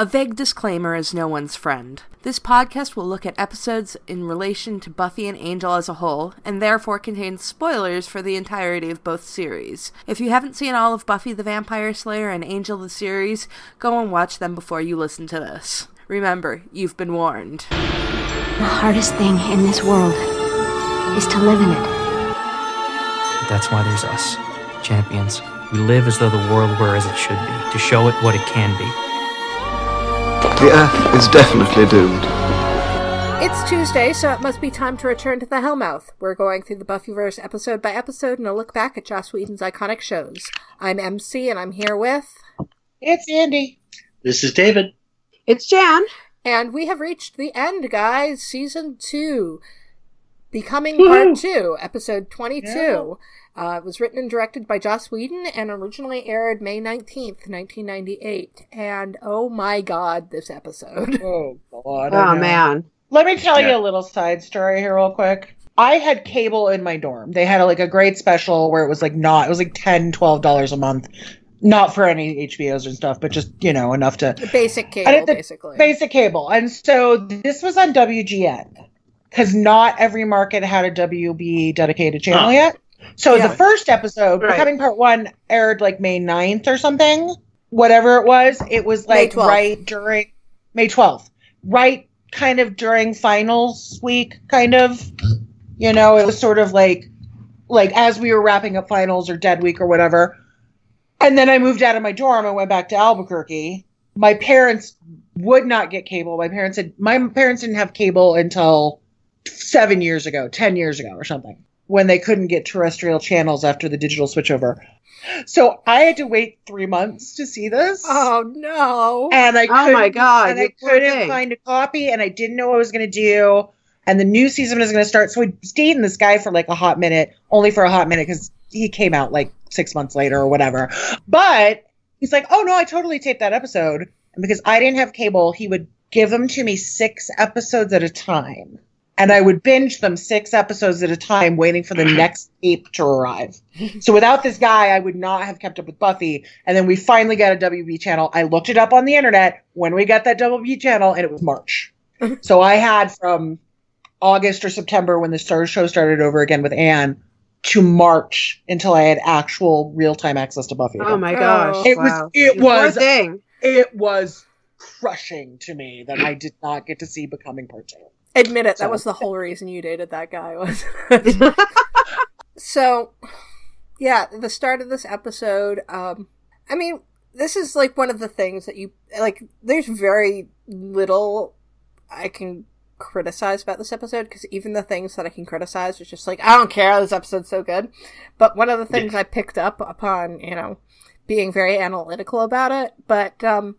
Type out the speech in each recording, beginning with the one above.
A vague disclaimer is no one's friend. This podcast will look at episodes in relation to Buffy and Angel as a whole, and therefore contains spoilers for the entirety of both series. If you haven't seen all of Buffy the Vampire Slayer and Angel the series, go and watch them before you listen to this. Remember, you've been warned. The hardest thing in this world is to live in it. That's why there's us, champions. We live as though the world were as it should be, to show it what it can be. The Earth is definitely doomed. It's Tuesday, so it must be time to return to the Hellmouth. We're going through the Buffyverse episode by episode and a look back at Joss Whedon's iconic shows. I'm Emcee and I'm here with. It's Andie. This is David. It's Jan. And we have reached the end, guys. Season 2. Becoming Part 2, Episode 22. Yeah. Uh, it was written and directed by Joss Whedon and originally aired May 19th, 1998. And oh my god, this episode. Oh, God. Oh, man. Let me tell yeah. you a little side story here, real quick. I had cable in my dorm. They had a, like a great special where it was like not, it was like $10, $12 a month. Not for any HBOs and stuff, but just, you know, enough to. Basic cable, the basically. Basic cable. And so this was on WGN because not every market had a WB dedicated channel huh. yet. So yeah. the first episode, right. Becoming Part One, aired like May 9th or something. Whatever it was, it was like right during May 12th. Right kind of during finals week, kind of. You know, it was sort of like like as we were wrapping up finals or dead week or whatever. And then I moved out of my dorm and went back to Albuquerque. My parents would not get cable. My parents had my parents didn't have cable until seven years ago, ten years ago or something when they couldn't get terrestrial channels after the digital switchover. So I had to wait three months to see this. Oh no! And I oh my god! And I couldn't thing. find a copy, and I didn't know what I was going to do. And the new season was going to start, so we stayed in this guy for like a hot minute, only for a hot minute because he came out like six months later or whatever. But he's like, "Oh no, I totally taped that episode," and because I didn't have cable, he would give them to me six episodes at a time and I would binge them six episodes at a time, waiting for the next tape to arrive. So without this guy, I would not have kept up with Buffy. And then we finally got a WB channel. I looked it up on the internet when we got that WB channel, and it was March. so I had from August or September when the Star show started over again with Anne to March until I had actual real time access to Buffy. Again. Oh my gosh! It wow. was it was thing. it was crushing to me that I did not get to see Becoming Part Two. Admit it. So. That was the whole reason you dated that guy. Was so. Yeah, the start of this episode. Um, I mean, this is like one of the things that you like. There's very little I can criticize about this episode because even the things that I can criticize is just like I don't care. This episode's so good. But one of the things yeah. I picked up upon, you know, being very analytical about it, but um,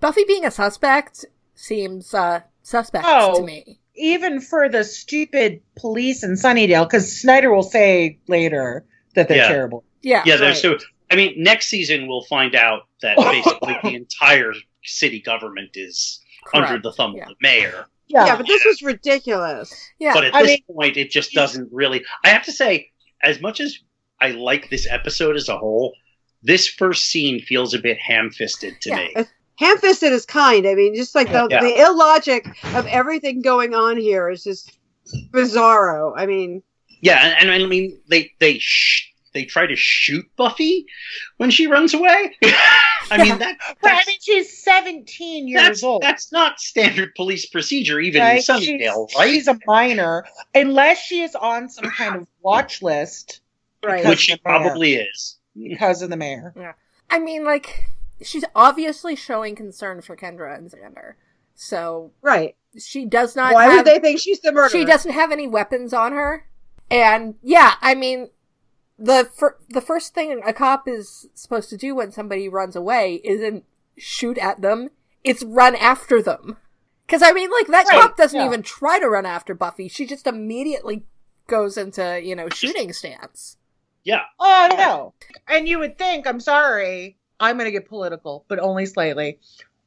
Buffy being a suspect seems uh, suspect oh, to me. Even for the stupid police in Sunnydale, because Snyder will say later that they're yeah. terrible. Yeah, yeah. Right. So, I mean, next season we'll find out that basically the entire city government is Correct. under the thumb yeah. of the mayor. Yeah. yeah, but this was ridiculous. Yeah, but at I this mean, point, it just doesn't really. I have to say, as much as I like this episode as a whole, this first scene feels a bit ham-fisted to me ham-fisted is kind. I mean, just like the, yeah. the illogic of everything going on here is just bizarro. I mean, yeah, and, and I mean they they sh- they try to shoot Buffy when she runs away. I mean that. But I mean, she's seventeen years that's, old. That's not standard police procedure, even right? in Sunnydale, she's, right? She's a minor, unless she is on some kind of watch list, right? Which she probably is because of the mayor. Yeah, I mean, like she's obviously showing concern for Kendra and Xander. So right, she does not. Why have, would they think she's the murderer? She doesn't have any weapons on her, and yeah, I mean, the fir- the first thing a cop is supposed to do when somebody runs away isn't shoot at them; it's run after them. Because I mean, like that right, cop doesn't yeah. even try to run after Buffy; she just immediately goes into you know shooting stance. Yeah. Oh no! And you would think, I'm sorry, I'm going to get political, but only slightly.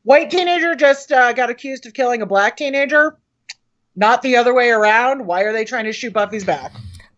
White teenager just uh, got accused of killing a black teenager. Not the other way around. Why are they trying to shoot Buffy's back?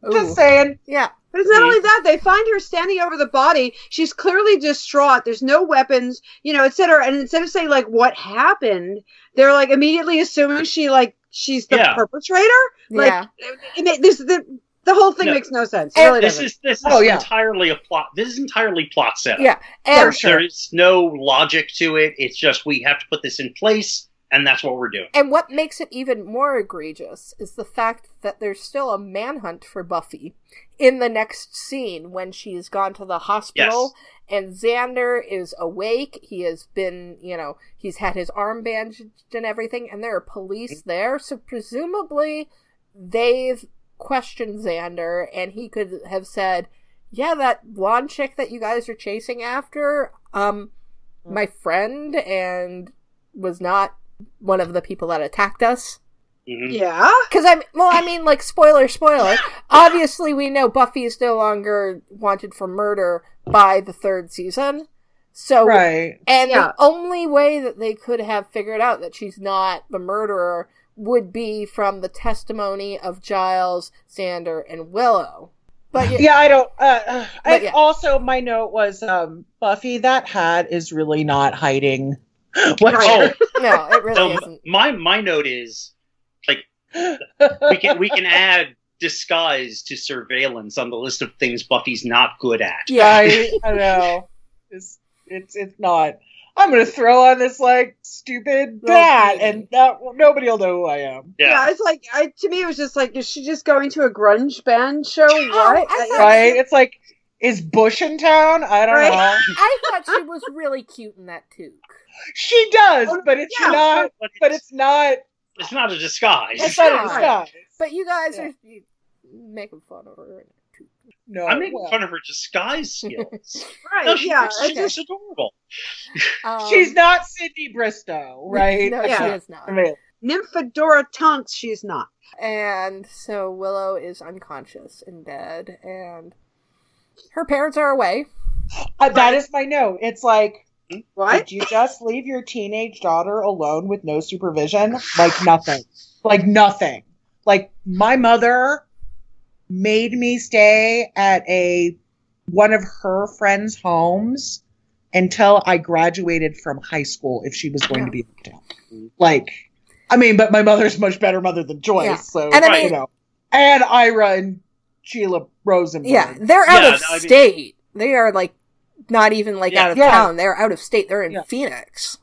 Ooh. Just saying. Yeah. But it's not only that, they find her standing over the body. She's clearly distraught. There's no weapons, you know, etc. And instead of saying like what happened, they're like immediately assuming she like she's the Yeah. perpetrator. Like Yeah. it, it, this the the whole thing No. makes no sense. Really This doesn't. is this is Oh, yeah. entirely a plot. This is entirely plot setup. Yeah. And sure. There is no logic to it. It's just we have to put this in place, and that's what we're doing. And what makes it even more egregious is the fact that there's still a manhunt for Buffy in the next scene when she's gone to the hospital and Xander is awake. He has been, you know, he's had his arm bandaged and everything, and there are police mm-hmm. there. So presumably they've questioned Xander and he could have said, Yeah, that blonde chick that you guys are chasing after, um, my friend and was not one of the people that attacked us. Mhm. yeah. Because I'm, well, I mean, like, spoiler, spoiler. Obviously, we know Buffy is no longer wanted for murder by the third season. So, Right. and Yeah. the only way that they could have figured out that she's not the murderer would be from the testimony of Giles, Xander, and Willow. But y- Yeah, I don't. Uh, uh, But and yeah. also, my note was um, Buffy. That hat is really not hiding. What? Right. no, it really So isn't. my my note is like we can we can add disguise to surveillance on the list of things Buffy's not good at. Yeah. I, I know. It's it's it's not. I'm gonna throw on this like stupid bat, and that, nobody will know who I am. Yeah. Yeah, it's like I to me it was just like is she just going to a grunge band show? Oh, What? I thought- Right? It's like, is Bush in town? I don't Right. know. I thought she was really cute in that toque. She does, Oh, but it's yeah. not. But But it's not. it's not a disguise. It's not a disguise. But you guys Yeah. are you- making fun of her. No, I'm making well, fun of her disguise skills. Right? no, she, yeah. she's it's just- just adorable. Um, She's not Sydney Bristow, right? No, Yeah. she is not. I mean, Nymphadora Tonks, she's not. And so Willow is unconscious in bed, and her parents are away. uh, that is my note. It's like, What? did you just leave your teenage daughter alone with no supervision? Like nothing. Like nothing. Like my mother made me stay at a one of her friends' homes until I graduated from high school if she was going to be in town. Like I mean, but my mother's much better mother than Joyce, Yeah. so And I you know. And Ira and Sheila Rosenberg. Yeah, they're out Yeah, of I mean- state. They are like not even like Yeah. out of Yeah. town. They're out of state. They're in Yeah. Phoenix.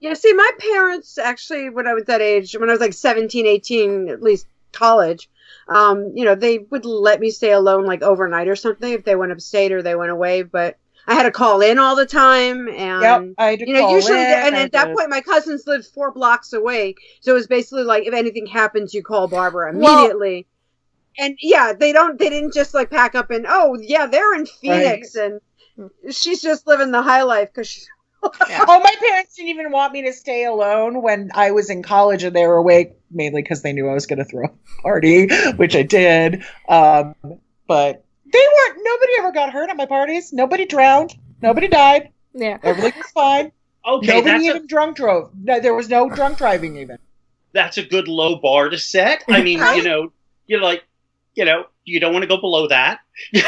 Yeah, see, my parents actually, when I was that age, when I was like 17, 18, at least college, um, you know, they would let me stay alone like overnight or something if they went upstate or they went away. But I had to call in all the time. And, Yep, I had to you know, usually, in, and at that point, my cousins lived four blocks away. So it was basically like, if anything happens, you call Barbara Well- immediately. and yeah, they don't, they didn't just like pack up and, oh, yeah, they're in Phoenix. And she's just living the high life because she's Oh, my parents didn't even want me to stay alone when I was in college, and they were awake mainly because they knew I was going to throw a party, which I did. Um, but they weren't. Nobody ever got hurt at my parties. Nobody drowned. Nobody died. Yeah. Everything was fine. Okay, Nobody that's even a, drunk drove. No, there was no drunk driving even. that's a good low bar to set. I mean, you know, you're like, you know, you don't want to go below that.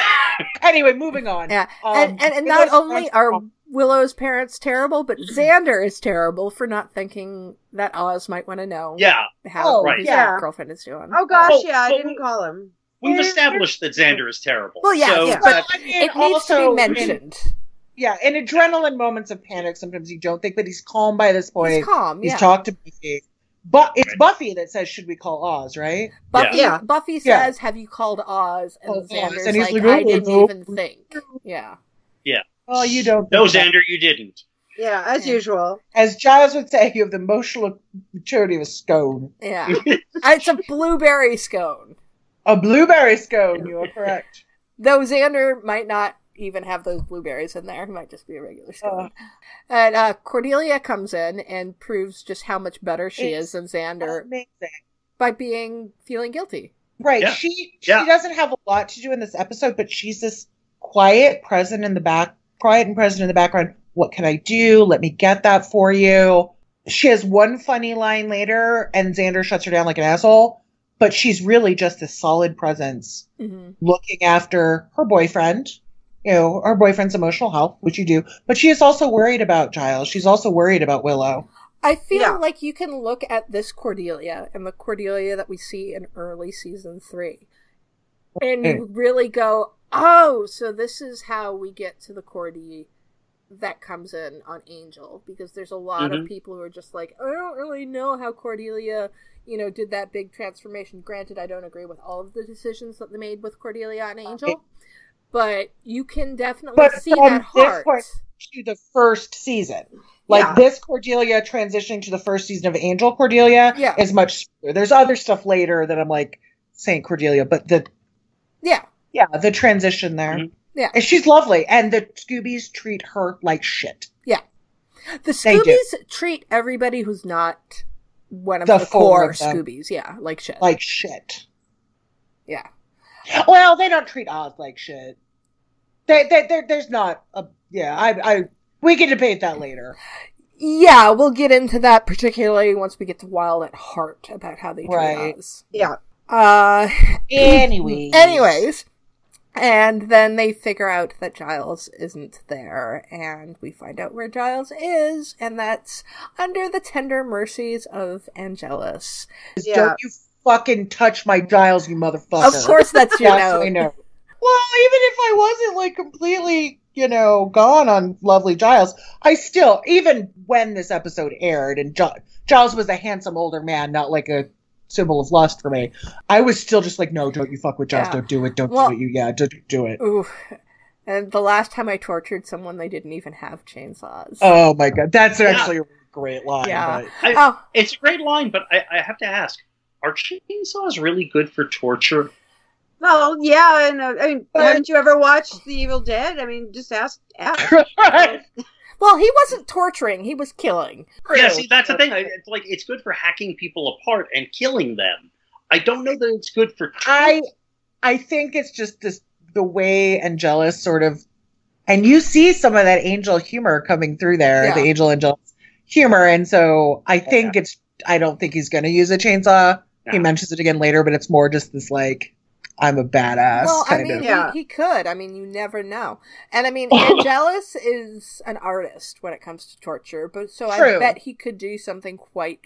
Anyway, moving on. Yeah. Um, and, and, and not was- only are Willow's parents terrible, but mm-hmm. Xander is terrible for not thinking that Oz might want to know Yeah, how Oh, right. his Yeah. girlfriend is doing. Oh gosh, Well, yeah, I but didn't we- call him. we've established that Xander is terrible. Well, yeah, so yeah. that- I mean, it needs to also be in- mentioned. yeah, in adrenaline moments of panic, sometimes you don't think, but he's calm by this point. He's calm. He's Yeah. talked to Buffy. But it's Right. Buffy that says, "Should we call Oz?" Right? Buffy, Yeah. Buffy Yeah. says, "Have you called Oz?" And Oh, Xander's And he's like, like, "I oh, didn't "Oh, even think." Yeah. Yeah. Oh, you don't. no. Xander, you didn't. Yeah, as Yeah. usual. As Giles would say, you have the emotional maturity of a scone. Yeah. it's a blueberry scone. A blueberry scone. You are correct. Though Xander might not even have those blueberries in there. He might just be a regular scone. and uh, Cordelia comes in and proves just how much better she is than Xander Amazing. by being feeling guilty. Right. Yeah. She she Yeah. doesn't have a lot to do in this episode, but she's this quiet, present in the back, quiet and present in the background. What can I do? Let me get that for you. She has one funny line later, and Xander shuts her down like an asshole. but she's really just a solid presence Mm-hmm. looking after her boyfriend, you know, her boyfriend's emotional health, which you do, but she is also worried about Giles. She's also worried about Willow. I feel Yeah. like you can look at this Cordelia and the Cordelia that we see in early season three, and you really go, "Oh, so this is how we get to the Cordy that comes in on Angel," because there's a lot of Mhm. people who are just like, "I don't really know how Cordelia." You know, did that big transformation. Granted, I don't agree with all of the decisions that they made with Cordelia and Angel, but you can definitely But see from that this heart. point to the first season. Like Yeah. this Cordelia transitioning to the first season of Angel Cordelia Yeah. is much smoother. There's other stuff later that I'm like saying Cordelia, but the Yeah, yeah, the transition there. Mhm. Yeah. And she's lovely. And the Scoobies treat her like shit. Yeah, the Scoobies treat everybody who's not one of The the, four core of. Scoobies, yeah, like shit. Like shit. yeah. Well, they don't treat Oz like shit. They, they, there- there's not a yeah. I, I, we can debate that later. Yeah, we'll get into that particularly once we get to Wild at Heart about how they treat Right. Oz. Yeah. Uh Anyways, anyways. And then they figure out that Giles isn't there, and we find out where Giles is, and that's under the tender mercies of Angelus. Yeah. don't you fucking touch my Giles, you motherfucker. Of course, that's your Yes, note. I know. Well, even if I wasn't like completely, you know, gone on Lovely Giles, I still, even when this episode aired and Giles was a handsome older man, not like a symbol of lust for me, I was still just like, no, don't you fuck with Giles. Yeah. Don't do it. Don't Well- do it. You, yeah, don't do it. Ooh. And the last time I tortured someone, they didn't even have chainsaws. Oh my god, that's Yeah. actually a great line. Yeah. but- I, Oh, It's a great line, but I, I have to ask: Are chainsaws really good for torture? Well, yeah, and uh, I mean, But- haven't you ever watched The Evil Dead? I mean, just ask. ask. Right. Well, he wasn't torturing; he was killing. Yeah, see, that's the thing. It's like it's good for hacking people apart and killing them. I don't know that it's good for. I I think it's just this the way Angelus sort of and you see some of that angel humor coming through there, Yeah. the angel Angelus humor. And so I think it's I don't think he's gonna use a chainsaw. He mentions it again later, but it's more just this like I'm a badass well, I mean, of he, Yeah. he could. I mean, you never know. And I mean, Angelus is an artist when it comes to torture, but so I bet he could do something quite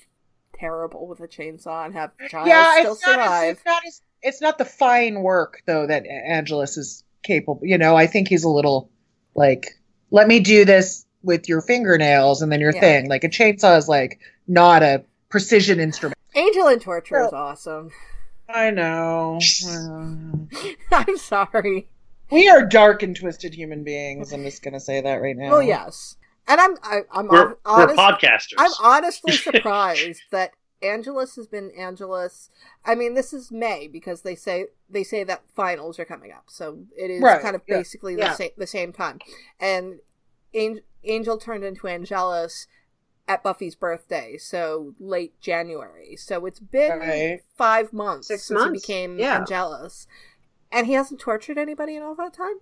terrible with a chainsaw and have Giles yeah, still it's not, as, it's not as it's not the fine work though that Angelus is capable. You know, I think he's a little like, let me do this with your fingernails and then your Yeah. thing. Like a chainsaw is like not a precision instrument. Angel in torture is awesome. I know. I'm sorry. we are dark and twisted human beings. I'm just gonna say that right now. Well, yes, and I'm I, I'm We're, hon- we're podcasters. I'm honestly surprised that Angelus has been Angelus. I mean, this is May because they say they say that finals are coming up, so it is Right, kind of yeah. basically the Yeah. same the same time. And Angel, Angel turned into Angelus at Buffy's birthday, so late January. So it's been Right. five months Six since months, he became yeah. Angelus, and he hasn't tortured anybody in all that time.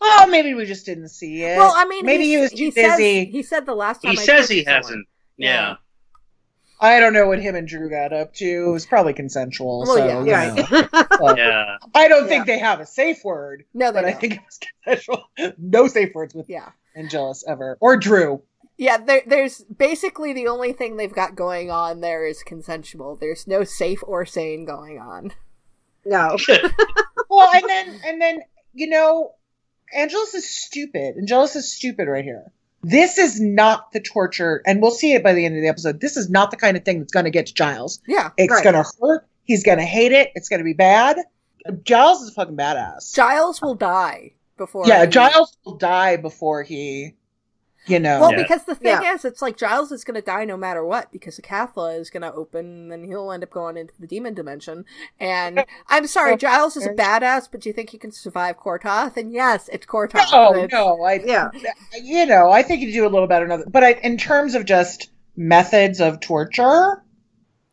Oh, maybe we just didn't see it. Well, I mean, maybe he was too he says- busy. he said the last time he I says he someone. hasn't. Yeah. I don't know what him and Dru got up to. It was probably consensual. Well, so, yeah. Yeah. know. Yeah. I don't think they have a safe word, No, they but I don't. think it was consensual. No safe words with Yeah. Angelus ever or Dru. Yeah, there, there's basically the only thing they've got going on there is consensual. There's no safe or sane going on. no. Well, and then and then you know, Angelus is stupid. Angelus is stupid right here. This is not the torture, and we'll see it by the end of the episode. This is not the kind of thing that's going to get to Giles. Yeah. It's Right. going to hurt. He's going to hate it. It's going to be bad. Giles is a fucking badass. Giles will die before. yeah, he- Giles will die before he, you know. Well, Yeah. because the thing Yeah. is, it's like Giles is going to die no matter what because the Acathla is going to open and then he'll end up going into the demon dimension. And I'm sorry, Giles is a badass, but do you think he can survive Quor'toth? And yes, it's Quor'toth. Oh, no, no, I, Yeah. you know, I think you do a little better. Another, but I, in terms of just methods of torture,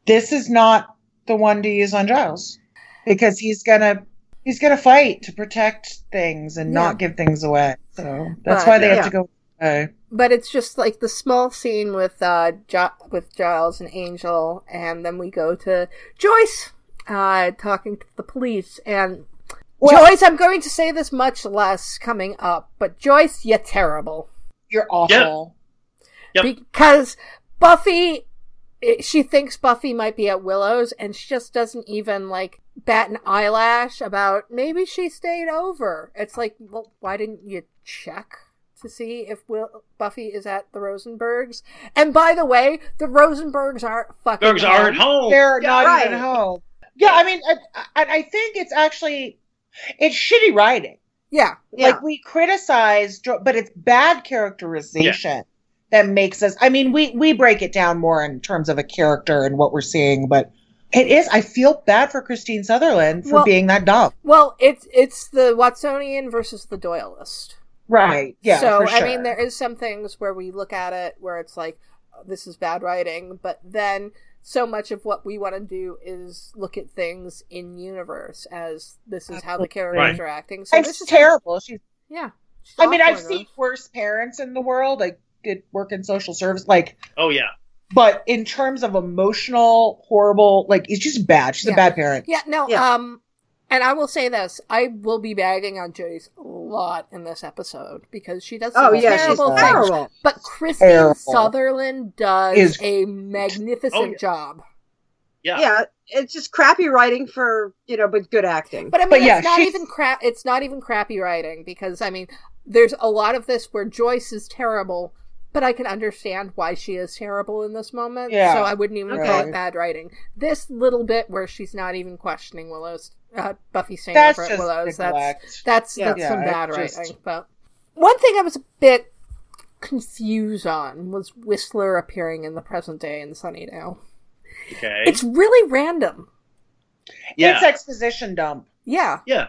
this is not the one to use on Giles because he's gonna he's gonna fight to protect things and Yeah. not give things away. So that's But- why they Yeah. have to go. away. But it's just like the small scene with uh Gi- with Giles and Angel, and then we go to Joyce uh, talking to the police. And Well- Joyce, I'm going to say this much less coming up, but Joyce, you're terrible. You're awful. Yep. Because Buffy, it, she thinks Buffy might be at Willow's, and she just doesn't even like bat an eyelash about maybe she stayed over. It's like, well, why didn't you check? To see if Will Buffy is at the Rosenbergs, and by the way, the Rosenbergs aren't fucking. Dogs aren't home. They're Yeah, not right. even home. Yeah, I mean, I, I, I think it's actually it's shitty writing. Yeah, Yeah. Like we criticize, but it's bad characterization that makes us. I mean, we we break it down more in terms of a character and what we're seeing, but it is. I feel bad for Kristine Sutherland for Well- being that dumb. Well, it's it's the Watsonian versus the Doyleist. Right? Yeah. so for I mean, there is some things where we look at it where it's like, oh, this is bad writing, but then so much of what we want to do is look at things in universe as this is how the characters Right. are acting. So And this is terrible. She's. Yeah. she's I mean, I've seen worse parents in the world. I did work in social service, like, Oh yeah. but in terms of emotional, horrible, like, it's just bad. She's Yeah. a bad parent. Yeah, no, Yeah. um, and I will say this: I will be bagging on Joyce a lot in this episode because she does. oh some yeah, she's terrible things. terrible. But Kristine Terrible. Sutherland does Is- a magnificent Oh, yeah. job. Yeah. Yeah, it's just crappy writing for you know, but good acting. But I mean, But yeah, it's not she's- even crap. It's not even crappy writing because I mean, there's a lot of this where Joyce is terrible, but I can understand why she is terrible in this moment. Yeah. So I wouldn't even call it bad writing. This little bit where she's not even questioning Willow's, uh, Buffy staying That's over at Willow's. That's neglect. that's Yeah. that's Yeah, some bad just- writing. But one thing I was a bit confused on was Whistler appearing in the present day in Sunnydale. Okay. It's really random. yeah. It's exposition dump. Yeah. yeah.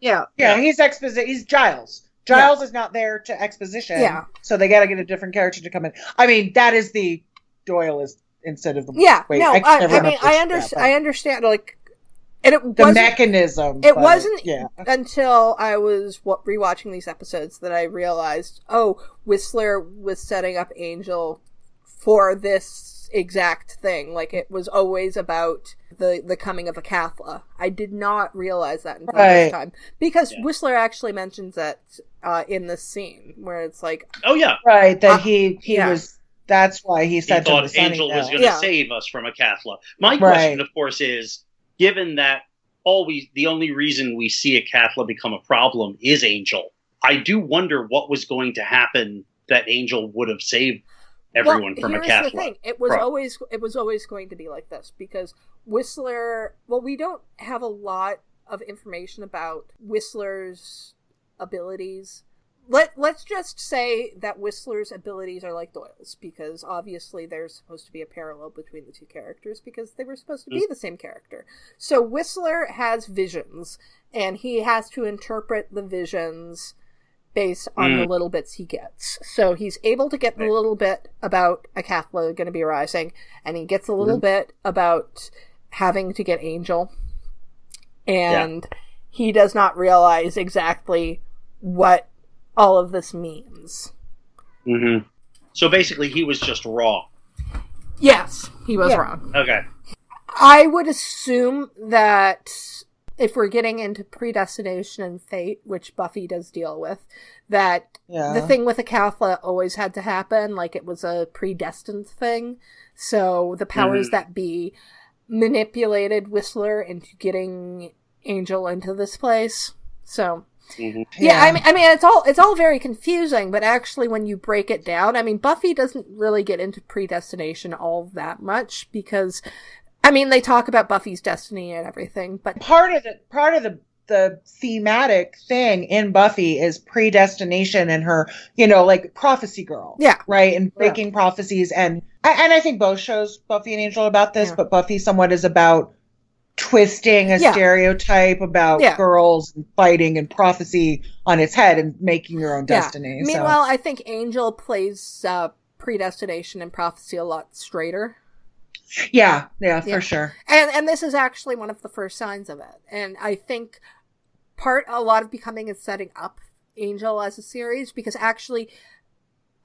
Yeah, Yeah, Yeah. he's exposition. He's Giles. Giles is not there to exposition. Yeah. So they got to get a different character to come in. I mean, that is the Doyleist instead of the Yeah. Wait, no, I, I, I mean, I understood understand. that, I understand. Like, and it but the mechanism. It but, wasn't Yeah. until I was what rewatching these episodes that I realized, oh, Whistler was setting up Angel for this exact thing. Like it was always about the the coming of a Acathla. I did not realize that until Right. this time because Yeah. Whistler actually mentions that uh, in this scene where it's like, Oh yeah. Right. That Uh, he he yeah. was. That's why he He sent thought Angel was going to Yeah. save us from a Acathla. My Right. question, of course, is given that all we the only reason we see a Acathla become a problem is Angel. I do wonder what was going to happen that Angel would have saved everyone well, from a here's the thing. It was Pro- always it was always going to be like this because Whistler. Well, we don't have a lot of information about Whistler's abilities. Let Let's just say that Whistler's abilities are like Doyle's because obviously there's supposed to be a parallel between the two characters because they were supposed to be the same character. So Whistler has visions and he has to interpret the visions based on the Mm. little bits he gets. So he's able to get the little bit about a Acathla going to be rising, and he gets a little bit about having to get Angel, and he does not realize exactly what all of this means. hmm So basically, he was just wrong. Yes, he was Yeah. wrong. Okay. I would assume that if we're getting into predestination and fate, which Buffy does deal with, that Yeah. the thing with the Acathla always had to happen, like it was a predestined thing. So the powers Mhm. that be manipulated Whistler into getting Angel into this place. So hmm yeah, I mean, I mean, it's all it's all very confusing, but actually, when you break it down, I mean, Buffy doesn't really get into predestination all that much because, I mean, they talk about Buffy's destiny and everything, but part of the part of the the thematic thing in Buffy is predestination and her, you know, like prophecy girl. Yeah. Right. And breaking prophecies and and I think both shows Buffy and Angel about this, Yeah. but Buffy somewhat is about twisting a Yeah. stereotype about Yeah. girls and fighting and prophecy on its head and making your own destiny. yeah. so- Meanwhile, I think Angel plays uh, predestination and prophecy a lot straighter. yeah, yeah, for sure. and and this is actually one of the first signs of it and i think part a lot of becoming is setting up angel as a series because actually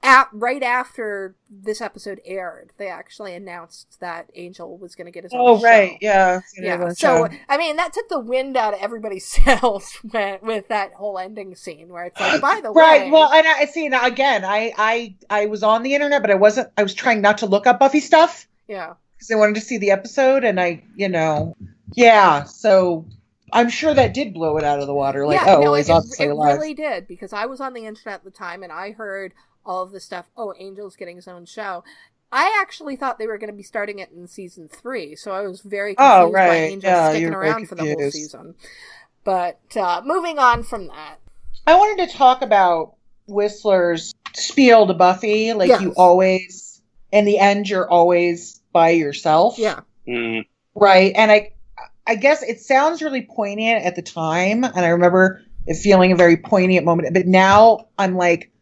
at right after this episode aired, they actually announced that Angel was going to get his own Oh, show. right. Yeah. Yeah. So I mean, that took the wind out of everybody's sails with, with that whole ending scene where it's like, by the right. way, right? Well, and I see now again. I I I was on the internet, but I wasn't. I was trying not to look up Buffy stuff yeah, because I wanted to see the episode, and I, you know, yeah. So I'm sure that did blow it out of the water. Like, yeah, oh, no, well, it, obviously it alive. really did because I was on the internet at the time and I heard all of the stuff. Oh, Angel's getting his own show. I actually thought they were going to be starting it in season three, so I was very confused Oh, why right. Angel's Yeah, sticking you were around for the whole season. But uh, moving on from that, I wanted to talk about Whistler's spiel to Buffy. Like, Yes. you always, in the end, you're always by yourself. yeah, Mm. Right. And I I guess it sounds really poignant at the time, and I remember it feeling a very poignant moment. But now I'm like,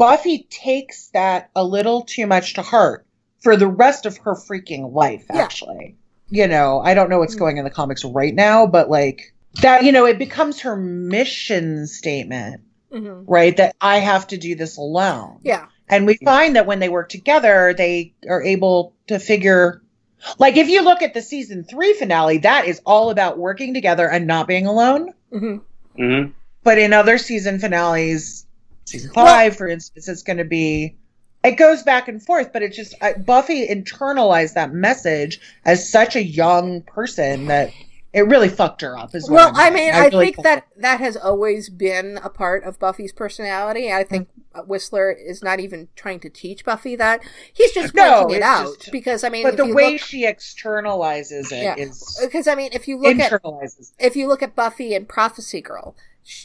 Buffy takes that a little too much to heart for the rest of her freaking life, Yeah. actually. You know, I don't know what's Mm. going in the comics right now, but like that, you know, it becomes her mission statement, hmm right? That I have to do this alone. yeah, And we find that when they work together, they are able to figure. Like, if you look at the season three finale, that is all about working together and not being alone. hmm hmm But in other season finales, season Well- five, for instance, it's going to be. It goes back and forth, but it just uh, Buffy internalized that message as such a young person that it really fucked her up. Is what Well, I mean, I, really think that that has always been a part of Buffy's personality. I think uh, Whistler is not even trying to teach Buffy that; he's just No, pointing it out. just- because I mean, But the way look, she externalizes it is yeah, because I mean, if you look at if you look at Buffy and Prophecy Girl,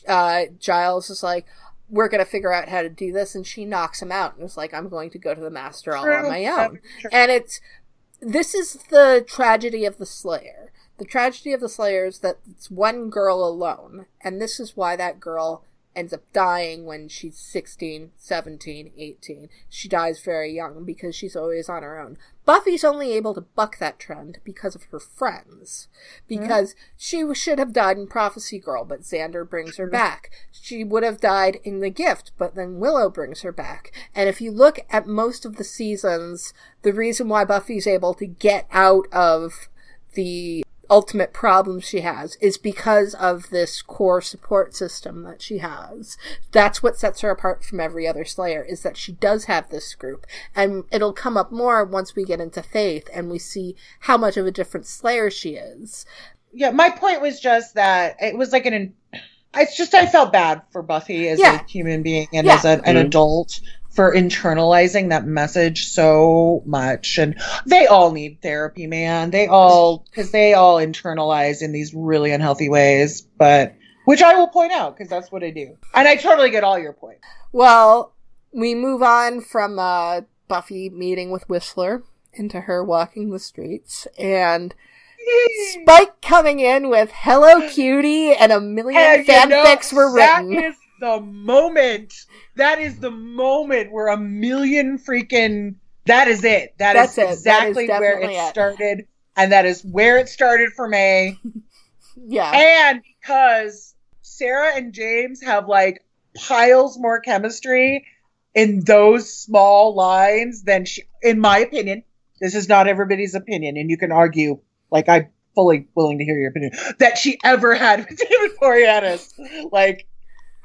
uh, Giles is like, "We're gonna figure out how to do this," and she knocks him out and is like, "I'm going to go to the Master all on my own." true. And it's this is the tragedy of the Slayer. The tragedy of the Slayer is that it's one girl alone, and this is why that girl ends up dying when she's 16, 17, 18. She dies very young because she's always on her own. Buffy's only able to buck that trend because of her friends. Because she should have died in Prophecy Girl, but Xander brings her back. She would have died in The Gift, but then Willow brings her back. And if you look at most of the seasons, the reason why Buffy's able to get out of the ultimate problem she has is because of this core support system that she has. That's what sets her apart from every other Slayer is that she does have this group. And it'll come up more once we get into Faith and we see how much of a different Slayer she is. yeah, my point was just that it was like an. It's just I felt bad for Buffy as Yeah. a human being and Yeah. as a, an Mhm. adult for internalizing that message so much. And they all need therapy, man. They all because they all internalize in these really unhealthy ways. But which I will point out because that's what I do, and I totally get all your points. Well, we move on from uh, Buffy meeting with Whistler into her walking the streets and Spike coming in with "Hello, cutie" and a million And you know, fanfics were written. Is the moment. That is the moment where a million freaking. That is it. That is That's it. That is exactly where it, it. started, and that is where it started for me. yeah, and because Sarah and James have like piles more chemistry in those small lines than she, in my opinion. This is not everybody's opinion, and you can argue. Like I'm fully willing to hear your opinion that she ever had with David Boreanaz. Like,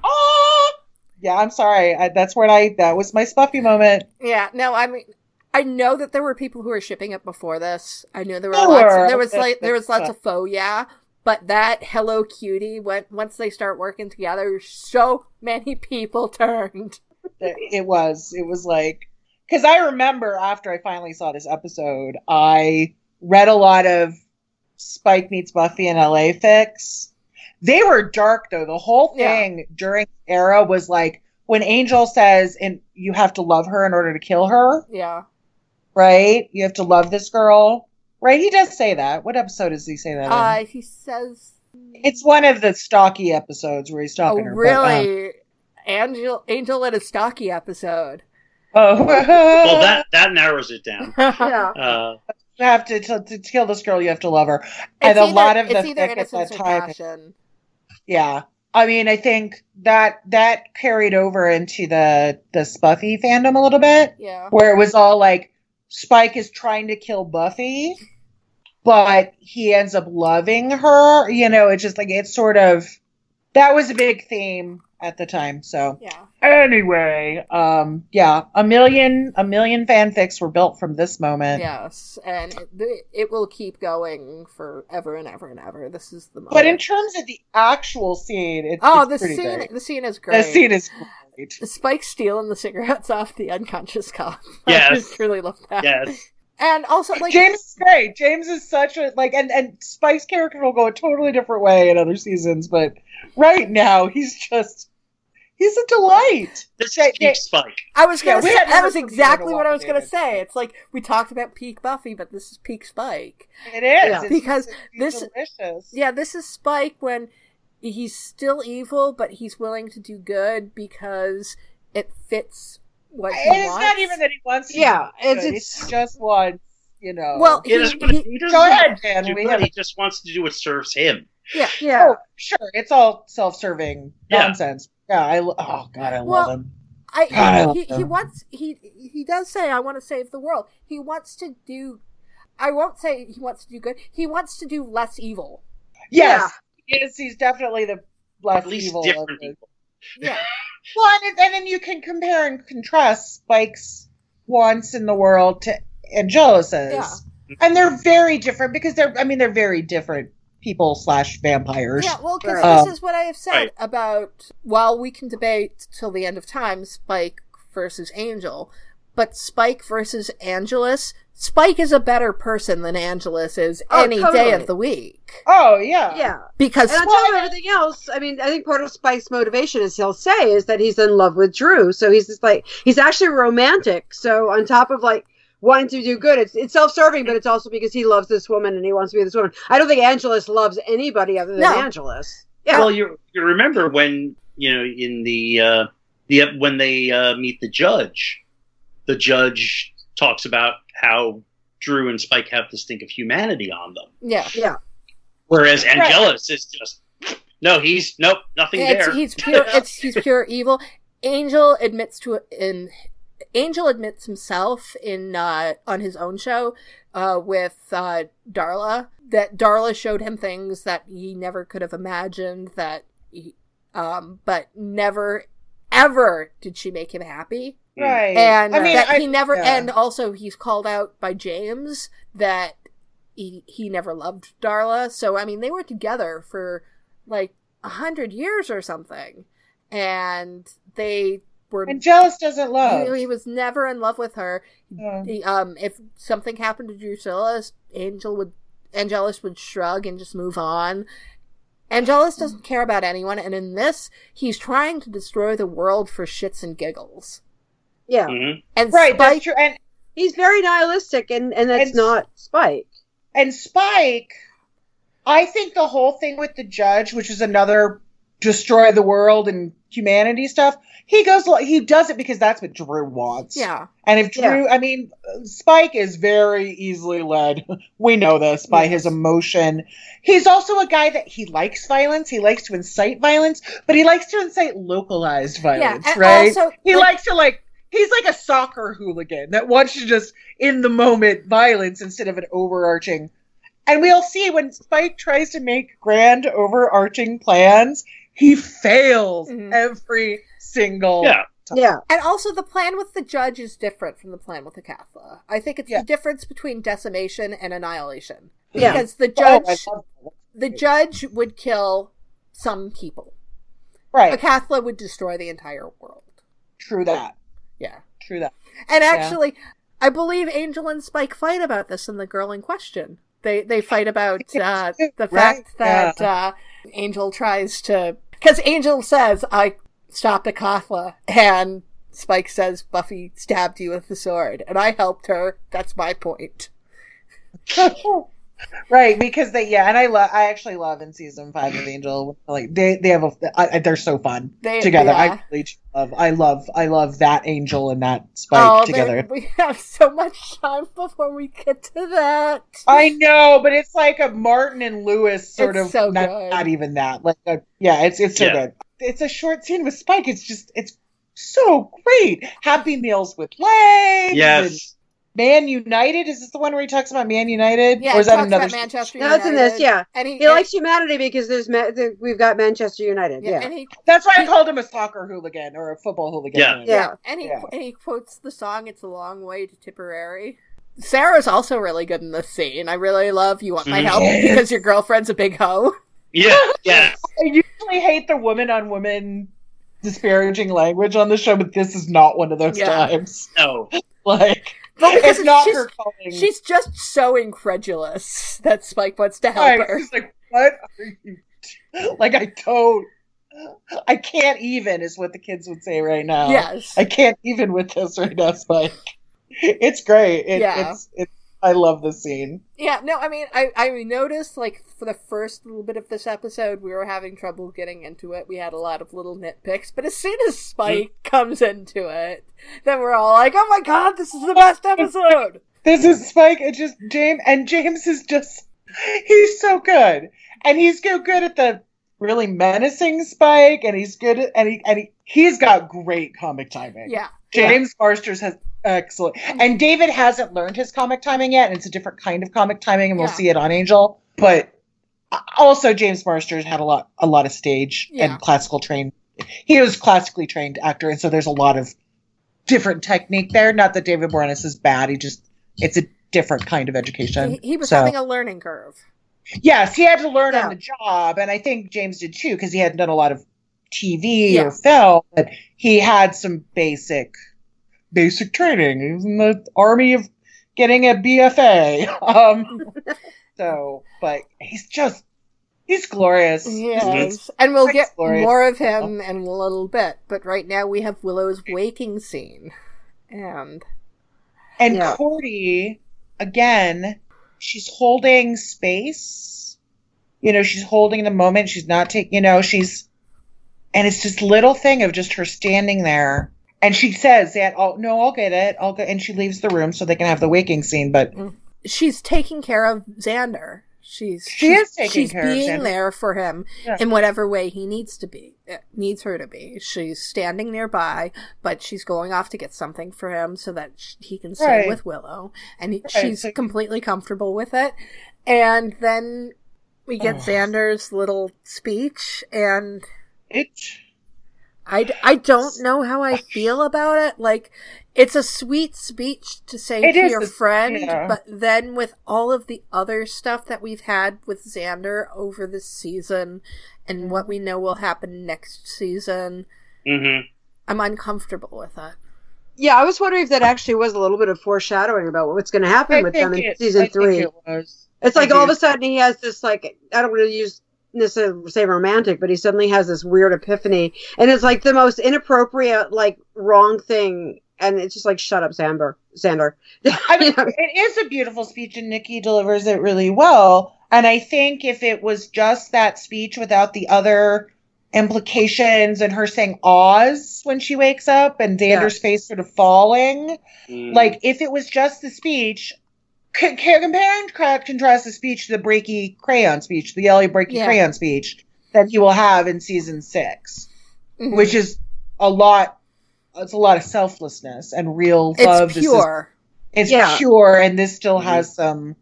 oh, yeah. I'm sorry. I, that's where I. That was my Spuffy moment. yeah. No, I mean. I know that there were people who were shipping it before this. I know there were There lots. were. there was like there was lots of faux yeah, but that "Hello, cutie" when once they start working together, so many people turned. it was it was like because i remember after i finally saw this episode i read a lot of spike meets buffy and la fix they were dark though the whole Yeah. thing during the era was like when angel says and you have to love her in order to kill her Yeah. right you have to love this girl right he does say that what episode does he say that in? Uh, he says, it's one of the stocky episodes where he's "Oh, talking to her but, um, really? Angel, Angel in a stocky episode." oh Well, that that narrows it down. Yeah. Uh, you have to, to to kill this girl. You have to love her, It's and a either- lot of it's the either fic at innocence that or time, passion. Yeah, I mean, I think that that carried over into the the Spuffy fandom a little bit, Yeah. where it was all like Spike is trying to kill Buffy, but he ends up loving her. You know, it's just like it's sort of that was a big theme at the time. So Yeah. anyway, um, yeah, a million a million fanfics were built from this moment. Yes, and it, it will keep going forever and ever and ever. This is the moment. But in terms of the actual scene, it's oh, it's the pretty scene, great. the scene is great. The scene is great. Spike stealing the cigarettes off the unconscious cop. Yes. I just really love that. Yes. And also, like, James is great. James is such a like, and and Spike's character will go a totally different way in other seasons, but right now he's just he's a delight. This is peak Spike. I was gonna we say that was exactly what I was gonna say. It's like we talked about peak Buffy, but this is peak Spike. It is Yeah. Because it's- it's this- delicious. Yeah, this is Spike when he's still evil, but he's willing to do good because it fits what he And it's wants. not even that he wants. To Yeah, do it's- good. it's- just wants, you know. Well, He he, he- he Go ahead, Jan. do We have- He just wants to do what serves him. yeah, Yeah. oh, sure, it's all self-serving Yeah. nonsense. Yeah, I. Oh God, I Well, love him. I, God, I love he, he wants he he does say I want to save the world. He wants to do. I won't say he wants to do good. He wants to do less evil. Yes, he is. He's definitely the less At least evil. of different the- people. Yeah, Well, and, and then you can compare and contrast Spike's wants in the world to Angelus's. Yeah. And they're very different because they're, I mean, they're very different people slash vampires. yeah. Well, because Right. Uh, this is what I have said Right. about. While we can debate till the end of time, Spike versus Angel, but Spike versus Angelus. Spike is a better person than Angelus is Oh, any day of the week Oh, yeah. Yeah. because And on Well, top of everything else, I mean, I think part of Spike's motivation, as he'll say, is that he's in love with Dru. So he's just like he's actually romantic. So on top of like wanting to do good, it's it's self-serving, but it's also because he loves this woman and he wants to be this woman. I don't think Angelus loves anybody other than No. Angelus. Yeah. Well, you you remember when you know in the uh, the when they uh, meet the judge, the judge talks about how Dru and Spike have this thing of humanity on them, yeah. yeah. whereas Right. Angelus is just no, he's nope, nothing It's, there. he's pure. It's he's pure evil. Angel admits to it in. Angel admits himself in uh, on his own show uh, with uh, Darla that Darla showed him things that he never could have imagined. That, he, um, but never, ever did she make him happy, Right. and I mean, that I- he never. yeah. And also, he's called out by James that he he never loved Darla. So I mean, they were together for like a hundred years or something, and they were. Angelus doesn't love. he, he was never in love with her. Yeah. He, um, if something happened to Drusilla, Angel would Angelus would shrug and just move on. Angelus doesn't care about anyone, and in this, he's trying to destroy the world for shits and giggles. Yeah. Mhm. And Right, Spike, that's true. And He's very nihilistic and, and that's And- not Spike. and Spike, I think the whole thing with the judge, which is another destroy the world and humanity stuff, he goes he does it because that's what Dru wants. yeah, And if Dru, I mean, Spike is very easily led. We know this by his emotion. He's also a guy that he likes violence. He likes to incite violence, but he likes to incite localized violence, and right? also, he like- likes to like. He's like a soccer hooligan that wants to just in the moment violence instead of an overarching. And we'll see when Spike tries to make grand overarching plans, he fails Mhm. every single Yeah. Yeah. And also, the plan with the judge is different from the plan with the Acathla. I think it's Yeah. the difference between decimation and annihilation. Yeah. Because the Oh, judge, I love that. the judge would kill some people. Right. A Right. Cathla would destroy the entire world. True that. Yeah. True that. And actually, I believe Angel and Spike fight about this in the girl in question. They they fight about uh, the Right, fact that uh, Angel tries to because Angel says I stopped a Acathla and Spike says Buffy stabbed you with the sword and I helped her. That's my point. right because they yeah and i love i actually love in season five of angel like they they have a I, they're so fun They- together i really love i love i love that angel and that spike Oh, together we have so much time before we get to that. i know but it's like a martin and lewis sort It's of so not, good. not even that like a, yeah it's it's so Yeah. good it's a short scene with spike it's just it's so great happy meals with legs and Yes. Man united is this the one where he talks about man united Yeah, or is it that talks another about Manchester No, it's in this, yeah. And he, He likes humanity because there's Ma- th- we've got Manchester United. yeah, Yeah. and he That's why I called him a soccer hooligan or a football hooligan. Yeah. Yeah. and he Yeah. and he quotes the song "It's a Long Way to Tipperary." Sarah's also really good in this scene. I really love "You Want My Mhm. Help" Yes. because your girlfriend's a big hoe. Yeah. Yes. I usually hate the woman on woman disparaging language on the show, but this is not one of those Yeah. times. No. Like, Well, it's not her calling. she's just so incredulous that Spike wants to help Right, her. she's like, what are you? Like, I don't. I can't even, is what the kids would say right now. Yes. I can't even with this right now, Spike. It's great. It, Yeah. It's, it's, I love the scene. Yeah, no, I mean, I, I noticed, like, for the first little bit of this episode, we were having trouble getting into it. We had a lot of little nitpicks, but as soon as Spike comes into it, then we're all like, oh my god, this is the best episode! This is Spike. It just James and James is just he's so good, and he's so good at the really menacing Spike, and he's good at and he and he, he's got great comic timing. Yeah. James Marsters has excellent, and David hasn't learned his comic timing yet, and it's a different kind of comic timing, and we'll Yeah. see it on Angel. But also, James Marsters had a lot a lot of stage Yeah. and classical trained. He was classically trained actor, and so there's a lot of different technique there. Not that David Boreanaz is bad. He just it's a different kind of education. He, he was So- having a learning curve. yes, he had to learn Yeah. on the job, and I think James did too because he hadn't done a lot of TV or film, but he had some basic basic training. He was in the army of getting a BFA. Um, so, but he's just he's glorious. Yes. And we'll get glorious. more of him in a little bit, but right now we have Willow's waking scene. And And Yeah. Cordy, again, she's holding space. You know, she's holding the moment. She's not taking, you know, she's, and it's this little thing of just her standing there. And she says that, oh, no, I'll get it. I'll go. And she leaves the room so they can have the waking scene. But she's taking care of Xander. She's She she's, is taking she's care of being Xander. there for him Yeah. in whatever way he needs to be, uh, needs her to be. She's standing nearby, but she's going off to get something for him so that he can stay Right. with Willow, and he, Right, she's so- completely comfortable with it. And then we get Oh. Xander's little speech, and it, I, d- I don't know how I feel about it. Like, it's a sweet speech to say It to your a- friend, yeah. but then with all of the other stuff that we've had with Xander over this season and what we know will happen next season, Mm-hmm. I'm uncomfortable with it. Yeah, I was wondering if that actually was a little bit of foreshadowing about what's going to happen I with them in it- season I think three. it was. It's I like all of a sudden he has this like I don't want really use necessarily say romantic, but he suddenly has this weird epiphany, and it's like the most inappropriate, like wrong thing, and it's just like shut up, Xander. Xander. I mean, it is a beautiful speech, and Nikki delivers it really well. And I think if it was just that speech without the other implications and her saying Oz when she wakes up and Xander's face sort of falling, Mm. like if it was just the speech, c- c- compare and contrast the speech to the Breaky Crayon speech, the Ellie Breaky Yeah. Crayon speech that he will have in season 6 Mhm. which is a lot. It's a lot of selflessness and real love. it's This is- pure. it's Yeah. pure and this still Mhm. has some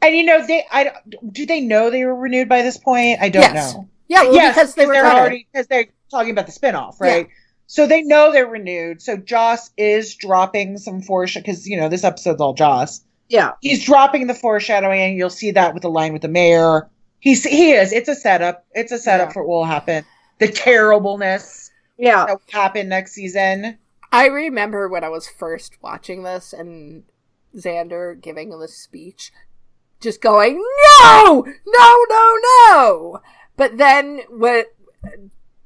and you know they i do they know they were renewed by this point i don't Yes. know Yeah, well, yes because they were they're already because they're talking about the spin-off right so they know they're renewed so joss is dropping some foreshadow because you know this episode's all joss yeah, he's dropping the foreshadowing. And you'll see that with the line with the mayor. He's he is. It's a setup. It's a setup Yeah. for what will happen. The terribleness yeah. that will happen next season. I remember when I was first watching this and Xander giving the speech, just going, no, no, no, no. But then when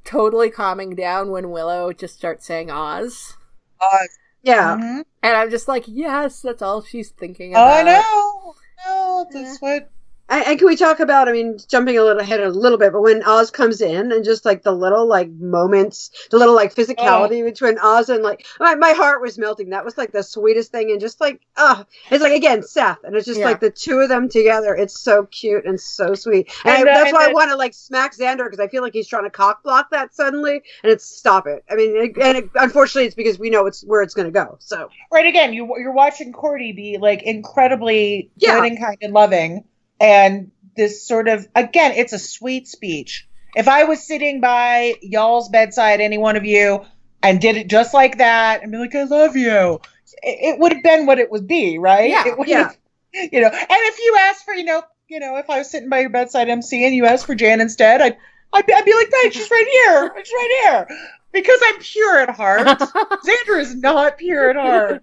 totally calming down when Willow just starts saying Oz. uh, Yeah. mhm. And I'm just like, yes, that's all she's thinking oh about. i know no that's what And, can we talk about? I mean, jumping a little ahead a little bit, but when Oz comes in and just like the little like moments, the little like physicality oh. between Oz and like my, my heart was melting. That was like the sweetest thing, and just like oh, it's like again Seth, and it's just yeah. like the two of them together. It's so cute and so sweet, and, and I, that's and why I want to like smack Xander because I feel like he's trying to cock block that suddenly, and it's stop it. I mean, it, and it, unfortunately, it's because we know it's where it's going to go. So right again, you you're watching Cordy be like incredibly yeah. good and kind and loving and this sort of again it's a sweet speech if i was sitting by y'all's bedside any one of you and did it just like that and be like i love you it, it would have been what it would be right yeah, yeah. you know and if you asked for you know you know if i was sitting by your bedside Emcee and you asked for jan instead i'd I'd be, I'd be like, that. she's right here. She's right here. Because I'm pure at heart. Xander is not pure at heart.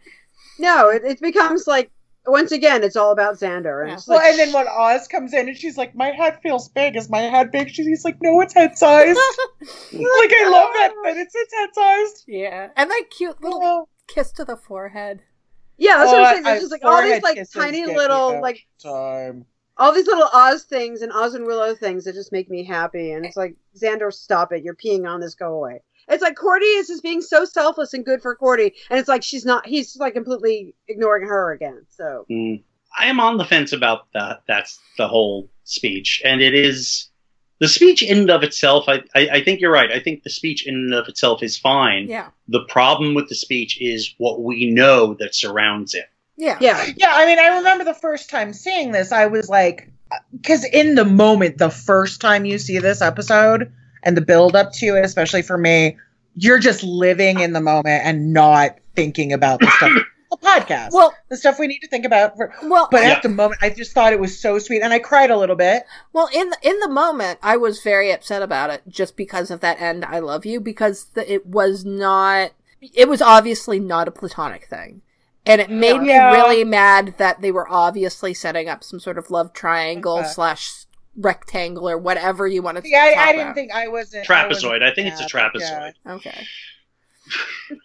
No, it, it becomes like once again, it's all about Xander. And yeah. well, like, and then when Oz comes in and she's like, "My head feels big. Is my head big?" She's like, "No, it's head sized." like I love that, but it's it's head sized. Yeah, and that cute little oh. kiss to the forehead. Yeah, that's oh, what I'm oh, saying. There's just like all these like tiny little like time. All these little Oz things and Oz and Willow things that just make me happy, and it's eh. like Xander, stop it! You're peeing on this. Go away. It's like Cordy is just being so selfless and good for Cordy, and it's like she's not. He's like completely ignoring her again. So mm. I am on the fence about that. That's the whole speech, and it is the speech in and of itself. I, I, I think you're right. I think the speech in and of itself is fine. Yeah. The problem with the speech is what we know that surrounds it. Yeah. Yeah. Yeah. I mean, I remember the first time seeing this, I was like, because in the moment, the first time you see this episode and the build up to it, especially for me, you're just living in the moment and not thinking about the stuff. the podcast. Well, the stuff we need to think about. For, well, but yeah. at the moment, I just thought it was so sweet, and I cried a little bit. Well, in the, in the moment, I was very upset about it just because of that end. I love you because the, it was not. It was obviously not a platonic thing. And it made yeah. me really mad that they were obviously setting up some sort of love triangle okay. slash rectangle or whatever you want to. Yeah, I, I, didn't think I wasn't trapezoid. I, wasn't, I think yeah, it's a trapezoid. Yeah. Okay.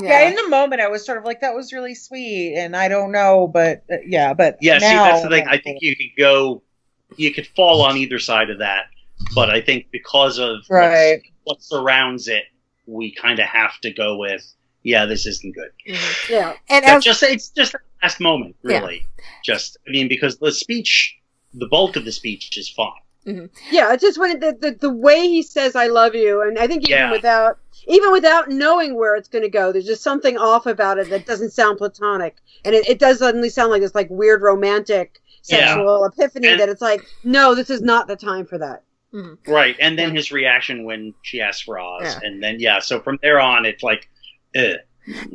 yeah. yeah. in the moment, I was sort of like, "That was really sweet," and I don't know, but uh, yeah, but yeah. Now, see, that's the thing. I think you could go, you could fall on either side of that, but I think because of right. what surrounds it, we kind of have to go with, yeah, this isn't good. Mm-hmm. Yeah, and as, just it's just the last moment, really. Yeah. Just, I mean, because the speech the bulk of the speech is fine. Mm-hmm. Yeah, it's just when the, the, the way he says "I love you," and I think even yeah. without even without knowing where it's going to go, there's just something off about it that doesn't sound platonic, and it, it does suddenly sound like this like weird romantic sexual yeah. epiphany and, that it's like, no, this is not the time for that. Mm-hmm. Right, and then his reaction when she asks for Oz, yeah. and then yeah, so from there on, it's like, Ugh.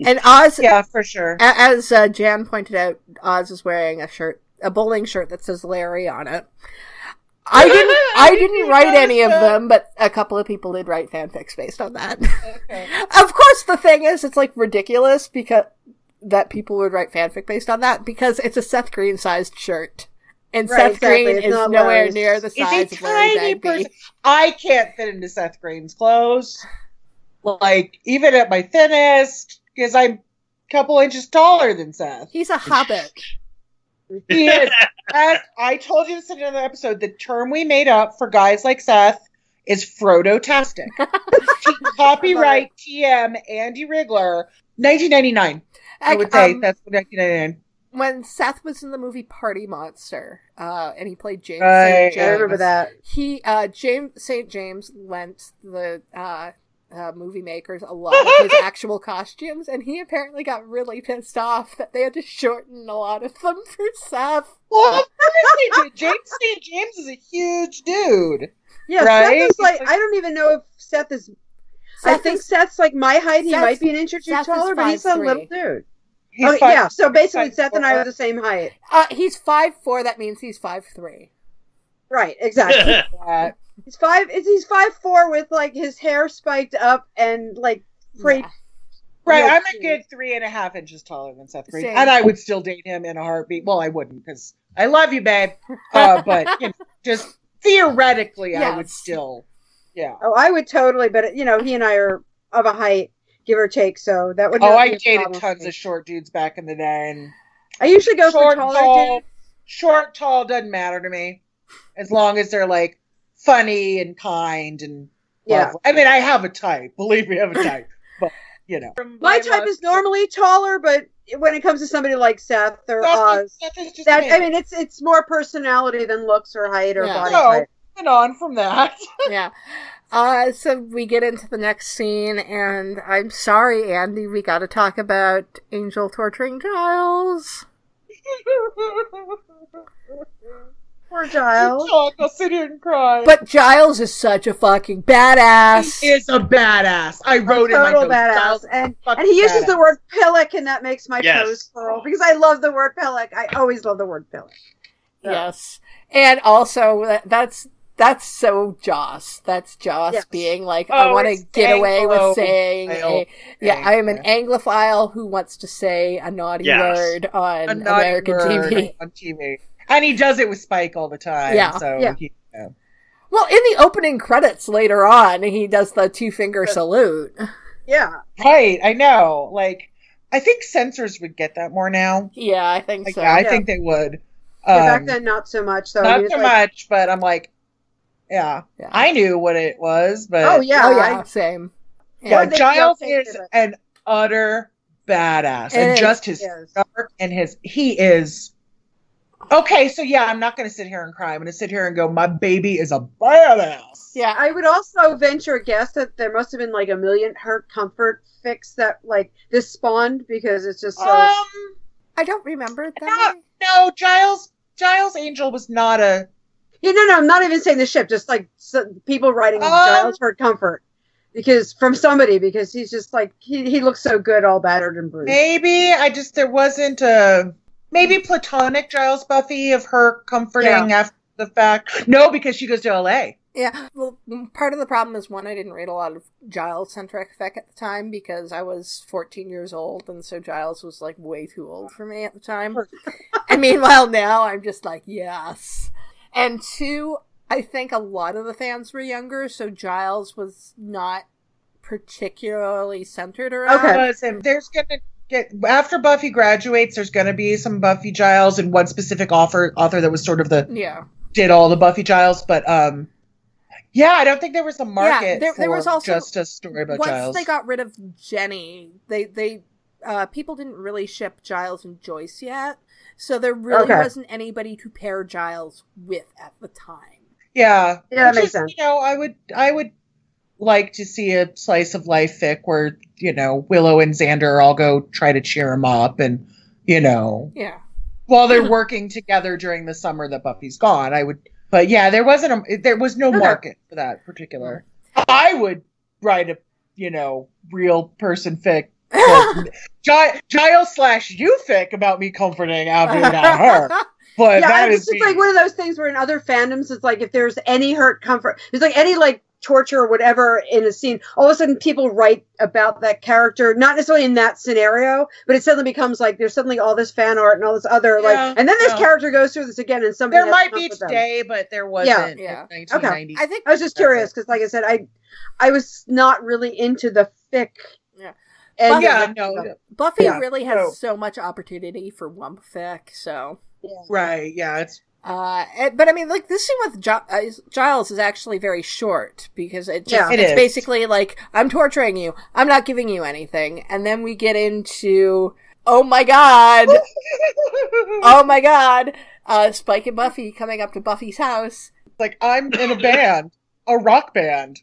and Oz, yeah, for sure. As uh, Jan pointed out, Oz is wearing a shirt a bowling shirt that says Larry on it. I didn't. I didn't write any of them, but a couple of people did write fanfics based on that. Okay. of course, the thing is, it's like ridiculous because that people would write fanfic based on that because it's a Seth Green sized shirt, and right, Seth exactly. Green it's is nowhere Larry's. near the size of Larry Bagby. I can't fit into Seth Green's clothes, like even at my thinnest, because I'm a couple inches taller than Seth. He's a hobbit. He is. As I told you this in another episode, the term we made up for guys like Seth is Frodo-tastic. Copyright TM Andie Rigler, 1999. I, would say um, that's 1999. When Seth was in the movie Party Monster, uh, and he played James right, St. James, I remember that. He, uh, James St. James lent the uh, uh, movie makers a lot of his actual costumes, and he apparently got really pissed off that they had to shorten a lot of them for Seth. Well, of course James St. James is a huge dude. Yeah, right? Seth is like I don't even know if Seth is. Seth I think is, Seth's like my height. He Seth's, might be an inch or two Seth taller, but he's a little dude. He's oh, five, yeah, so basically Seth and I are the same height. Uh, he's five four. That means he's five three. Right, exactly. He's five. Is he's five four with like his hair spiked up and like Yeah. Right, I'm a good three and a half inches taller than Seth Green, Same. and I would still date him in a heartbeat. Well, I wouldn't because I love you, babe. Uh, but you know, just theoretically, yes. I would still. Yeah. Oh, I would totally, but you know, he and I are of a height, give or take, so that would. Oh, I dated tons of short dudes back in the day, and I usually go short, for taller tall, dudes. Short, tall doesn't matter to me. As long as they're like funny and kind and Yeah. lovely. I mean, I have a type. Believe me, I have a type. but you know, My type is normally taller, but when it comes to somebody like Seth or Seth Oz, Seth is just that. I mean, it's it's more personality than looks or height or Yeah. body No. type. moving on from that. yeah. Uh, so we get into the next scene, and I'm sorry, Andie, we gotta talk about Angel torturing Giles. Poor Giles. Talk, I'll sit here and cry. But Giles is such a fucking badass. he is a badass. I wrote in my total notes, badass, Giles and and he uses badass. the word pillock, and that makes my Yes. toes curl because I love the word pillock. I always love the word pillock. Yes. And also, that, that's that's so Joss. That's Joss Yes. being like, I Oh, want to it's get away with saying, a, yeah, I am an. Anglophile who wants to say a naughty Yes. word on A naughty American word TV. on TV, and he does it with Spike all the time. Yeah. so Yeah. he, yeah. Well, in the opening credits later on, he does the two finger salute. Yeah, right. I know. Like, I think censors would get that more now. Yeah, I think Like, so. yeah, I Yeah. think they would. Yeah, back Um, then not so much. So not so like- much, but I'm like, yeah, Yeah. I knew what it was, but Oh yeah, oh yeah, I- same. yeah, Yeah. Giles updated is an utter badass, It and is. just his dark and his he is. Okay, so yeah, I'm not going to sit here and cry. I'm going to sit here and go, my baby is a badass. Yeah. I would also venture a guess that there must have been like a million hurt comfort fix that like this spawned because it's just so. Um, I don't remember that no, no, Giles, Giles Angel was not a. yeah, no, no, I'm not even saying the ship. Just like so, people writing Um, Giles hurt comfort because from somebody because he's just like he he looks so good, all battered and bruised. Maybe I just there wasn't a maybe platonic Giles Buffy of her comforting after the fact. No, because she goes to L.A. Yeah, well, part of the problem is one, I didn't read a lot of Giles centric fic at the time because I was 14 years old, and so Giles was like way too old for me at the time. and meanwhile, now I'm just like, yes. And two, I think a lot of the fans were younger, so Giles was not particularly centered around. Okay. Listen, there's gonna get after Buffy graduates. There's gonna be some Buffy Giles and one specific author author that was sort of the Yeah. did all the Buffy Giles, but um. Yeah, I don't think there was a market there- for there was also- just a story about Once Giles. they got rid of Jenny, they they uh, people didn't really ship Giles and Joyce yet, so there really Okay. wasn't anybody to pair Giles with at the time. Yeah, Yeah, that makes is, sense. You know, I would, I would like to see a slice of life fic where you know Willow and Xander all go try to cheer him up, and you know, Yeah. while they're working together during the summer that Buffy's gone. I would, but yeah, there wasn't a, there was no Okay. market for that particular. I would write a, you know, real person fic. well, Giles slash you fic about me comforting Abby and not her. But yeah, that it's is just like one of those things where in other fandoms, it's like if there's any hurt comfort, it's like any like torture or whatever in a scene, all of a sudden people write about that character, not necessarily in that scenario, but it suddenly becomes like there's suddenly all this fan art and all this other Yeah, like, and then this yeah. character goes through this again, and somebody there might be today, but there wasn't Yeah. in 1990. I think I was just curious because, like I said, I I was not really into the fic. Yeah. And yeah, no, Buffy Yeah. really has Oh. so much opportunity for whump fic, so. right, yeah, it's Uh, but I mean, like this scene with Gi- uh, Giles is actually very short because it just, Yeah. It it's is. basically like I'm torturing you, I'm not giving you anything, and then we get into oh my god, oh my god, uh, Spike and Buffy coming up to Buffy's house. like I'm in a band, a rock band,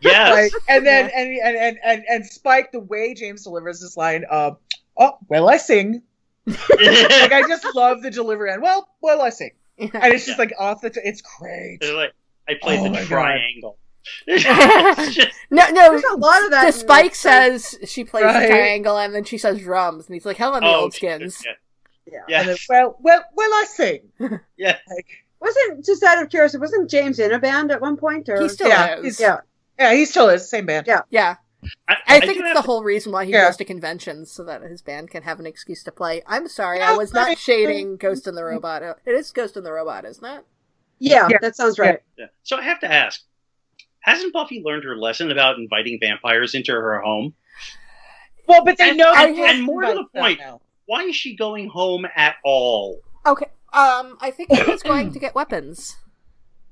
Yes. like, and then and, and and and and Spike, the way James delivers this line, uh, oh well, I sing. Like I just love the delivery, and well, well, I sing, and it's just like off the, t- it's great. They're like, I played Oh the triangle. Just- No, no. There's a lot of that. The Spike this, says she plays Right. the triangle, and then she says drums, and he's like, "Hell on the oh, old Jesus, skins." Yeah. Yeah. And Yeah. then, well, well, well, I sing. Yeah. Like, Wasn't just out of curiosity, wasn't James in a band at one point? Or He still Yeah, is. he's- yeah, yeah, he still is same band. Yeah. Yeah. I, I, I think it's the to- whole reason why he Yeah. goes to conventions so that his band can have an excuse to play. I'm sorry, Yeah, I was not right. shading Ghost in the Robot. It is Ghost in the Robot, isn't it? yeah, Yeah. that sounds right. Yeah. So I have to ask: Hasn't Buffy learned her lesson about inviting vampires into her home? Well, but they And- know. and- they and more to the point. Why is she going home at all? Okay. Um, I think he was going to get weapons.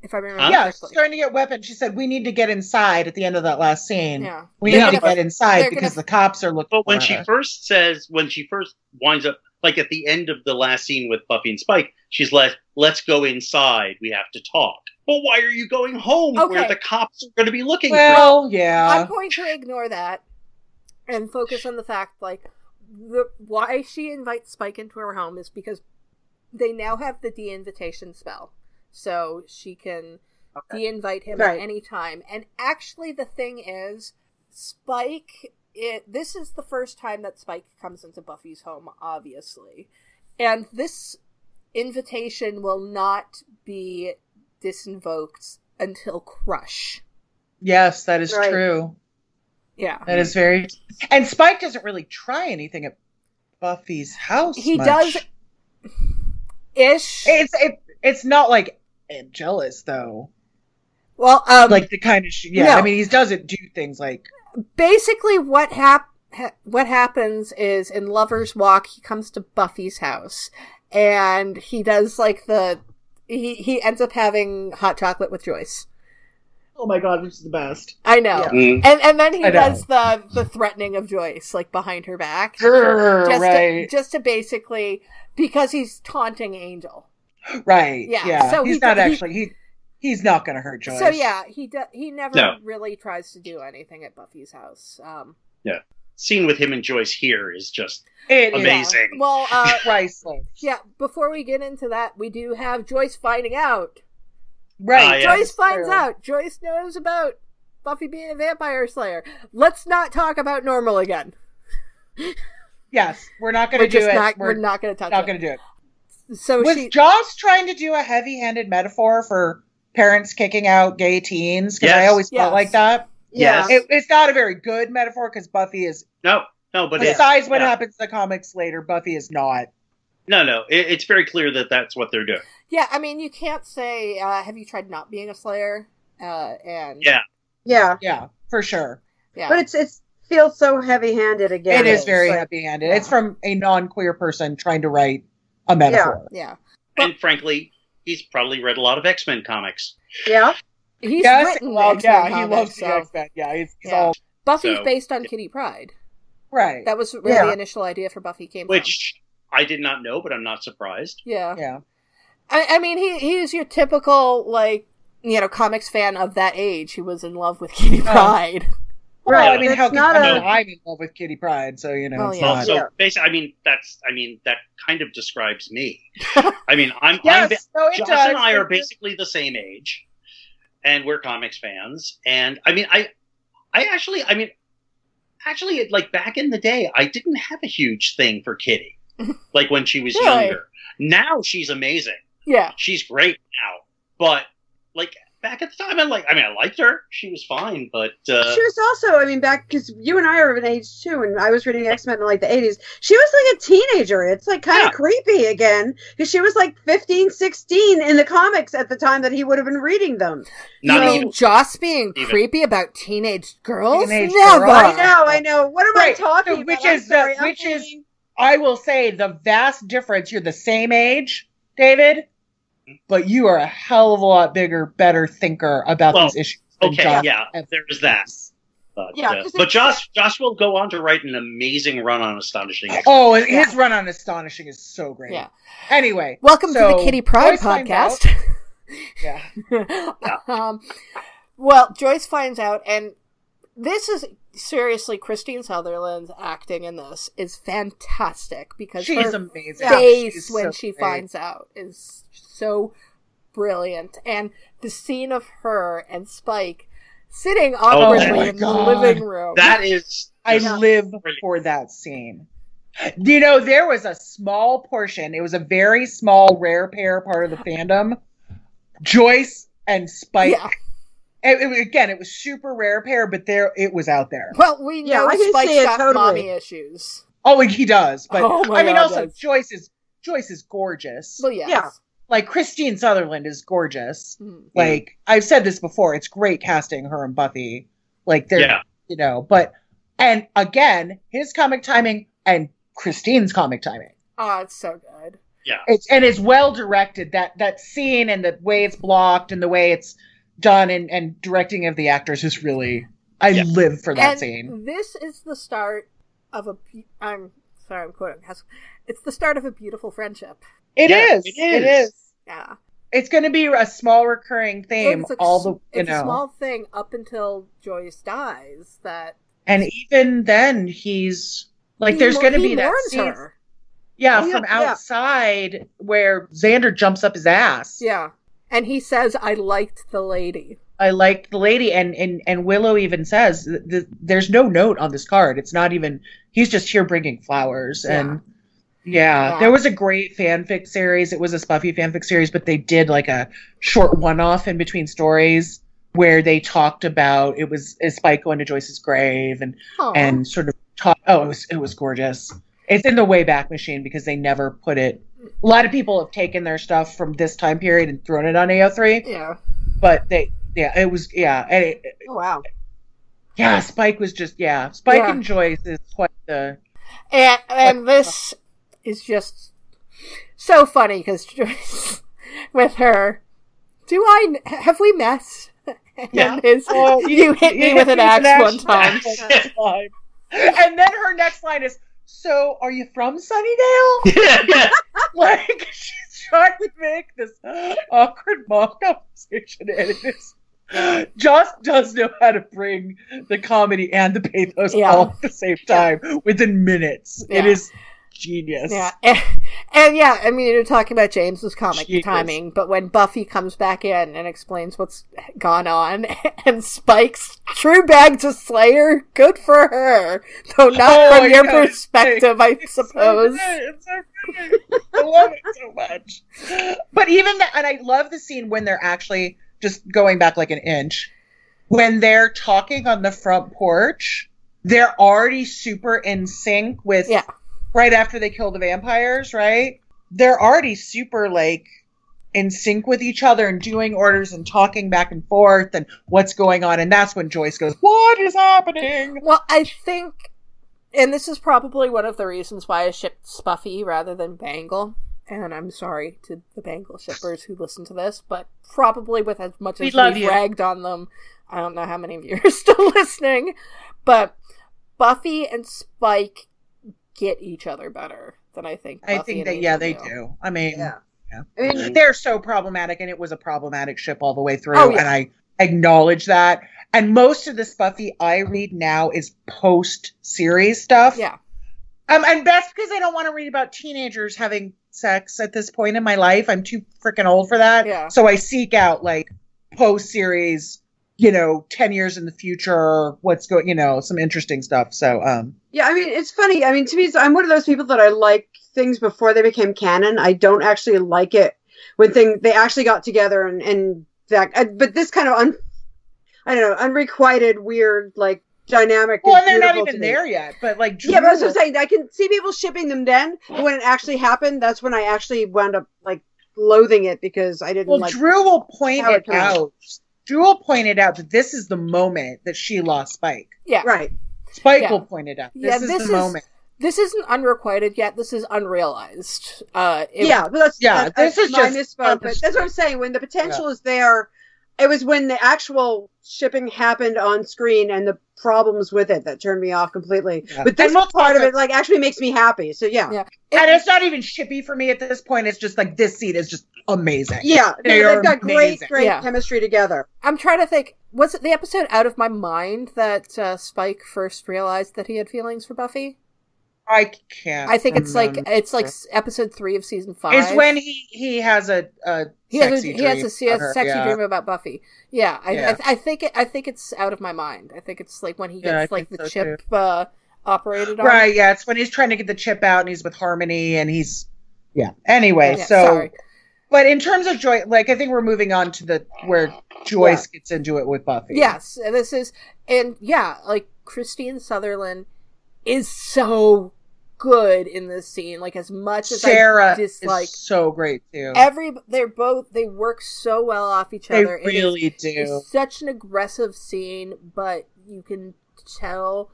If I remember. yeah, she's going to get weapons. She said we need to get inside at the end of that last scene. Yeah. We They're need to get inside because gonna- the cops are looking. But when for she her. first says, when she first winds up, like at the end of the last scene with Buffy and Spike, she's like, "Let's go inside. We have to talk." But why are you going home Okay. where the cops are going to be looking for? well, yeah, I'm going to ignore that and focus on the fact, like, the, why she invites Spike into her home is because they now have the de-invitation spell, so she can de-invite him Right. at any time. And actually, the thing is, Spike. It, this is the first time that Spike comes into Buffy's home, obviously, and this invitation will not be disinvoked until Crush. yes, that is Right. true. Yeah. That is very. And Spike doesn't really try anything at Buffy's house. He much. does ish. It's it, it's not like Angelus though. well, um, Like the kind of sh- yeah. no. I mean, he doesn't do things like basically what hap- ha- what happens is in Lover's Walk, he comes to Buffy's house, and he does like the he he ends up having hot chocolate with Joyce. oh my god, which is the best. I know, Mm. and and then he I know. does the the threatening of Joyce like behind her back, Grr, just right, to, just to basically because he's taunting Angel. right, Yeah, yeah. so he's he not he- actually he he's not going to hurt Joyce. So yeah, he do- he never No. really tries to do anything at Buffy's house. Um, yeah. Scene with him and Joyce here is just It is amazing. well, uh, priceless. Yeah, before we get into that, we do have Joyce finding out. Right. Yeah. Joyce finds true. out. Joyce knows about Buffy being a vampire slayer. Let's not talk about normal again. Yes, we're not going to do it. not. we're, We're not going to touch not going to do it. So Was she. Joss trying to do a heavy-handed metaphor for parents kicking out gay teens? Because I always Yes. felt like that. Yeah. Yes. It, it's not a very good metaphor because Buffy is. no, no, but it's, Besides what yeah. happens in the comics later, Buffy is not. no, no. It, it's very clear that that's what they're doing. Yeah, I mean, you can't say, uh, "Have you tried not being a slayer?" Uh, and Yeah. Yeah. Yeah, for sure. yeah. But it's it's feels so heavy handed again. it is is, very Like, heavy-handed. Yeah. It's from a non-queer person trying to write a metaphor. yeah, And frankly, he's probably read a lot of X Men comics. Yeah. he's yes, written well, X-Men yeah, he loves the so- X-Men. Yeah, he's, he's Yeah. all Buffy's So- based on Kitty Pryde. right. That was where Yeah. the initial idea for Buffy came from. Which I did not know, but I'm not surprised. Yeah. yeah. I, I mean, he he's your typical like you know comics fan of that age who was in love with Kitty Pryde. Well, Right. I mean, It's how can not I mean, a- I'm in love with Kitty Pryde, so you know, Well, it's yeah. Well, not. so Yeah. basically, I mean, that's, I mean, that kind of describes me. I mean, I'm, I'm no, it Joss does. and I are basically the same age, and we're comics fans. And I mean, I, I actually, I mean, actually, like back in the day, I didn't have a huge thing for Kitty, like when she was Really? younger. Now she's amazing. Yeah. She's great now, but like back at the time, I like, I mean, I liked her. She was fine, but uh, She was also, I mean, back because you and I are of an age too, and I was reading X Men in like the eighties. She was like a teenager. It's like kind of Yeah. creepy again because she was like 15, 16 in the comics at the time that he would have been reading them. not you mean even. Joss being Even. creepy about teenage girls? Teenage Never. girls. I know, I know. What am Right, I talking so about? which I'm is the- sorry, I'm which is- being- I will say the vast difference. You're the same age, David, but you are a hell of a lot bigger, better thinker about Well, these issues. than Okay, Joss yeah, ever there's that. But, Yeah, uh, 'cause but Joss, Joss will go on to write an amazing run on Astonishing. X. Oh, his run on Astonishing is so great. Yeah. Anyway, Welcome to the Kitty Pryde Joyce podcast. yeah. um, well, Joyce finds out, and this is seriously Kristine Sutherland's acting in this is fantastic because She's her amazing. face She's when so she great. finds out is so brilliant, and the scene of her and Spike sitting awkwardly Oh in God. the living room. That is, I live Brilliant. for that scene. You know, there was a small portion. It was a very small, rare pair part of the fandom. Joyce and Spike. yeah. It- it- again, it was super rare pair, but there it was out there. Well, we Yeah, know I can Spike's see it got totally. mommy issues. Oh, he does, but Oh my I mean, God, also yes. Joyce is Joyce is gorgeous. Well, yes. Yeah. Like Kristine Sutherland is gorgeous. Mhm. Like I've said this before, it's great casting her and Buffy. Like they're yeah. you know, but and again, his comic timing and Kristine's comic timing. Oh, it's so good. Yeah. It's and it's well directed. That that scene and the way it's blocked and the way it's done and, and directing of the actors is really I Yeah. live for that and scene. This is the start of a. be- I'm sorry, I'm quoting. It's the start of a beautiful friendship. It Yeah, is. it It is. is. Yeah, It's going to be a small recurring theme. it's a, all the you it's know, a small thing up until Joyce dies. That and even then he's like, he there's going to be that scene. her. Yeah, Oh, yeah, from yeah. outside where Xander jumps up his ass. Yeah, and he says, "I liked the lady." I liked the lady, and and and Willow even says th- th- there's no note on this card. It's not even. He's just here bringing flowers, and yeah. Yeah. there was a great fanfic series. It was a Spuffy fanfic series, but they did like a short one-off in between stories where they talked about it was is Spike going to Joyce's grave and Aw. and sort of talk. Oh, it was it was gorgeous. It's in the Wayback Machine because they never put it. A lot of people have taken their stuff from this time period and thrown it on AO3 yeah, but they yeah it was yeah and it, Oh, wow. yeah spike was just yeah spike Yeah. and joyce is quite the and and this is just so funny because with her. Do I have we met? Yeah. And his, Oh, uh, you, hit me with an axe one time. and then her next line is so are you from sunnydale yeah, yeah. like she's trying to make this awkward mom conversation and it is Joss does know how to bring the comedy and the pathos Yeah. all at the same time within minutes. It Yeah. is genius. Yeah, and, and yeah, I mean, you're talking about James's comic Genius. timing, but when Buffy comes back in and explains what's gone on, and Spike's true bag to Slayer, good for her, though not Oh, from your yeah, it's perspective, I It's so suppose. good. It's so good. I love it so much. But even that, and I love the scene when they're actually just going back like an inch. When they're talking on the front porch, they're already super in sync with Yeah. Right after they kill the vampires, right? They're already super like in sync with each other and doing orders and talking back and forth and what's going on. And that's when Joyce goes, What is happening? Well, I think, and this is probably one of the reasons why I shipped Spuffy rather than Bangel. And I'm sorry to the Bangel shippers who listen to this, but probably with as much We as love we've you. ragged on them, I don't know how many of you are still listening, but Buffy and Spike get each other better than I think. I think that yeah, Angel they do. I mean, Yeah. yeah. I mean, they're so problematic, and it was a problematic ship all the way through, Oh, yeah. and I acknowledge that. And most of the Spuffy I read now is post series stuff. Yeah, Um, and that's because I don't want to read about teenagers having sex at this point in my life. I'm too freaking old for that. Yeah. So I seek out like post series, you know, 10 years in the future, what's going, you know, some interesting stuff. So, um, Yeah, I mean, it's funny. I mean, to me, I'm one of those people that I like things before they became canon. I don't actually like it when thing they actually got together and and that. uh, But this kind of un, I don't know, unrequited, weird like dynamic. well, and they're not even there yet, but like, Yeah, but I'm Dru- saying. I can see people shipping them then, but when it actually happened, that's when I actually wound up like loathing it because I didn't well, like. Dru will point it it out. out. Dru pointed out that this is the moment that she lost Spike. yeah, Right. Spike Yeah. will point it out. This Yeah, is this the is- moment. This isn't unrequited yet. This is unrealized. Uh, it- yeah, but that's Yeah, that- this that's is my just misspoke. But that's what I'm saying. When the potential is there, it was when the actual shipping happened on screen and the problems with it that turned me off completely. Yeah. But this And we'll part of it like actually makes me happy. So yeah, Yeah. and it's not even shippy for me at this point. It's just like this scene is just amazing. yeah, They they, are have got great, great Yeah. chemistry together. I'm trying to think. Was it the episode out of my mind that uh, Spike first realized that he had feelings for Buffy? I can't. I think it's like it's like episode three of season five. It's when he he has a, a he has a, sexy he has dream a, he has about a sexy yeah. dream about Buffy. Yeah, I, Yeah. I, I think it, I think it's out of my mind. I think it's like when he Yeah, gets like the so, chip uh, operated on. Right, yeah, it's when he's trying to get the chip out and he's with Harmony and he's yeah. Anyway, Yeah, so sorry. but in terms of Joy like I think we're moving on to the where Joyce gets into it with Buffy. Yes, and this is and yeah, like Kristine Sutherland is so good in this scene. Like as much as Sarah I dislike is so great too. every, they're both they work so well off each they other. It is- really do. It's such an aggressive scene, but you can tell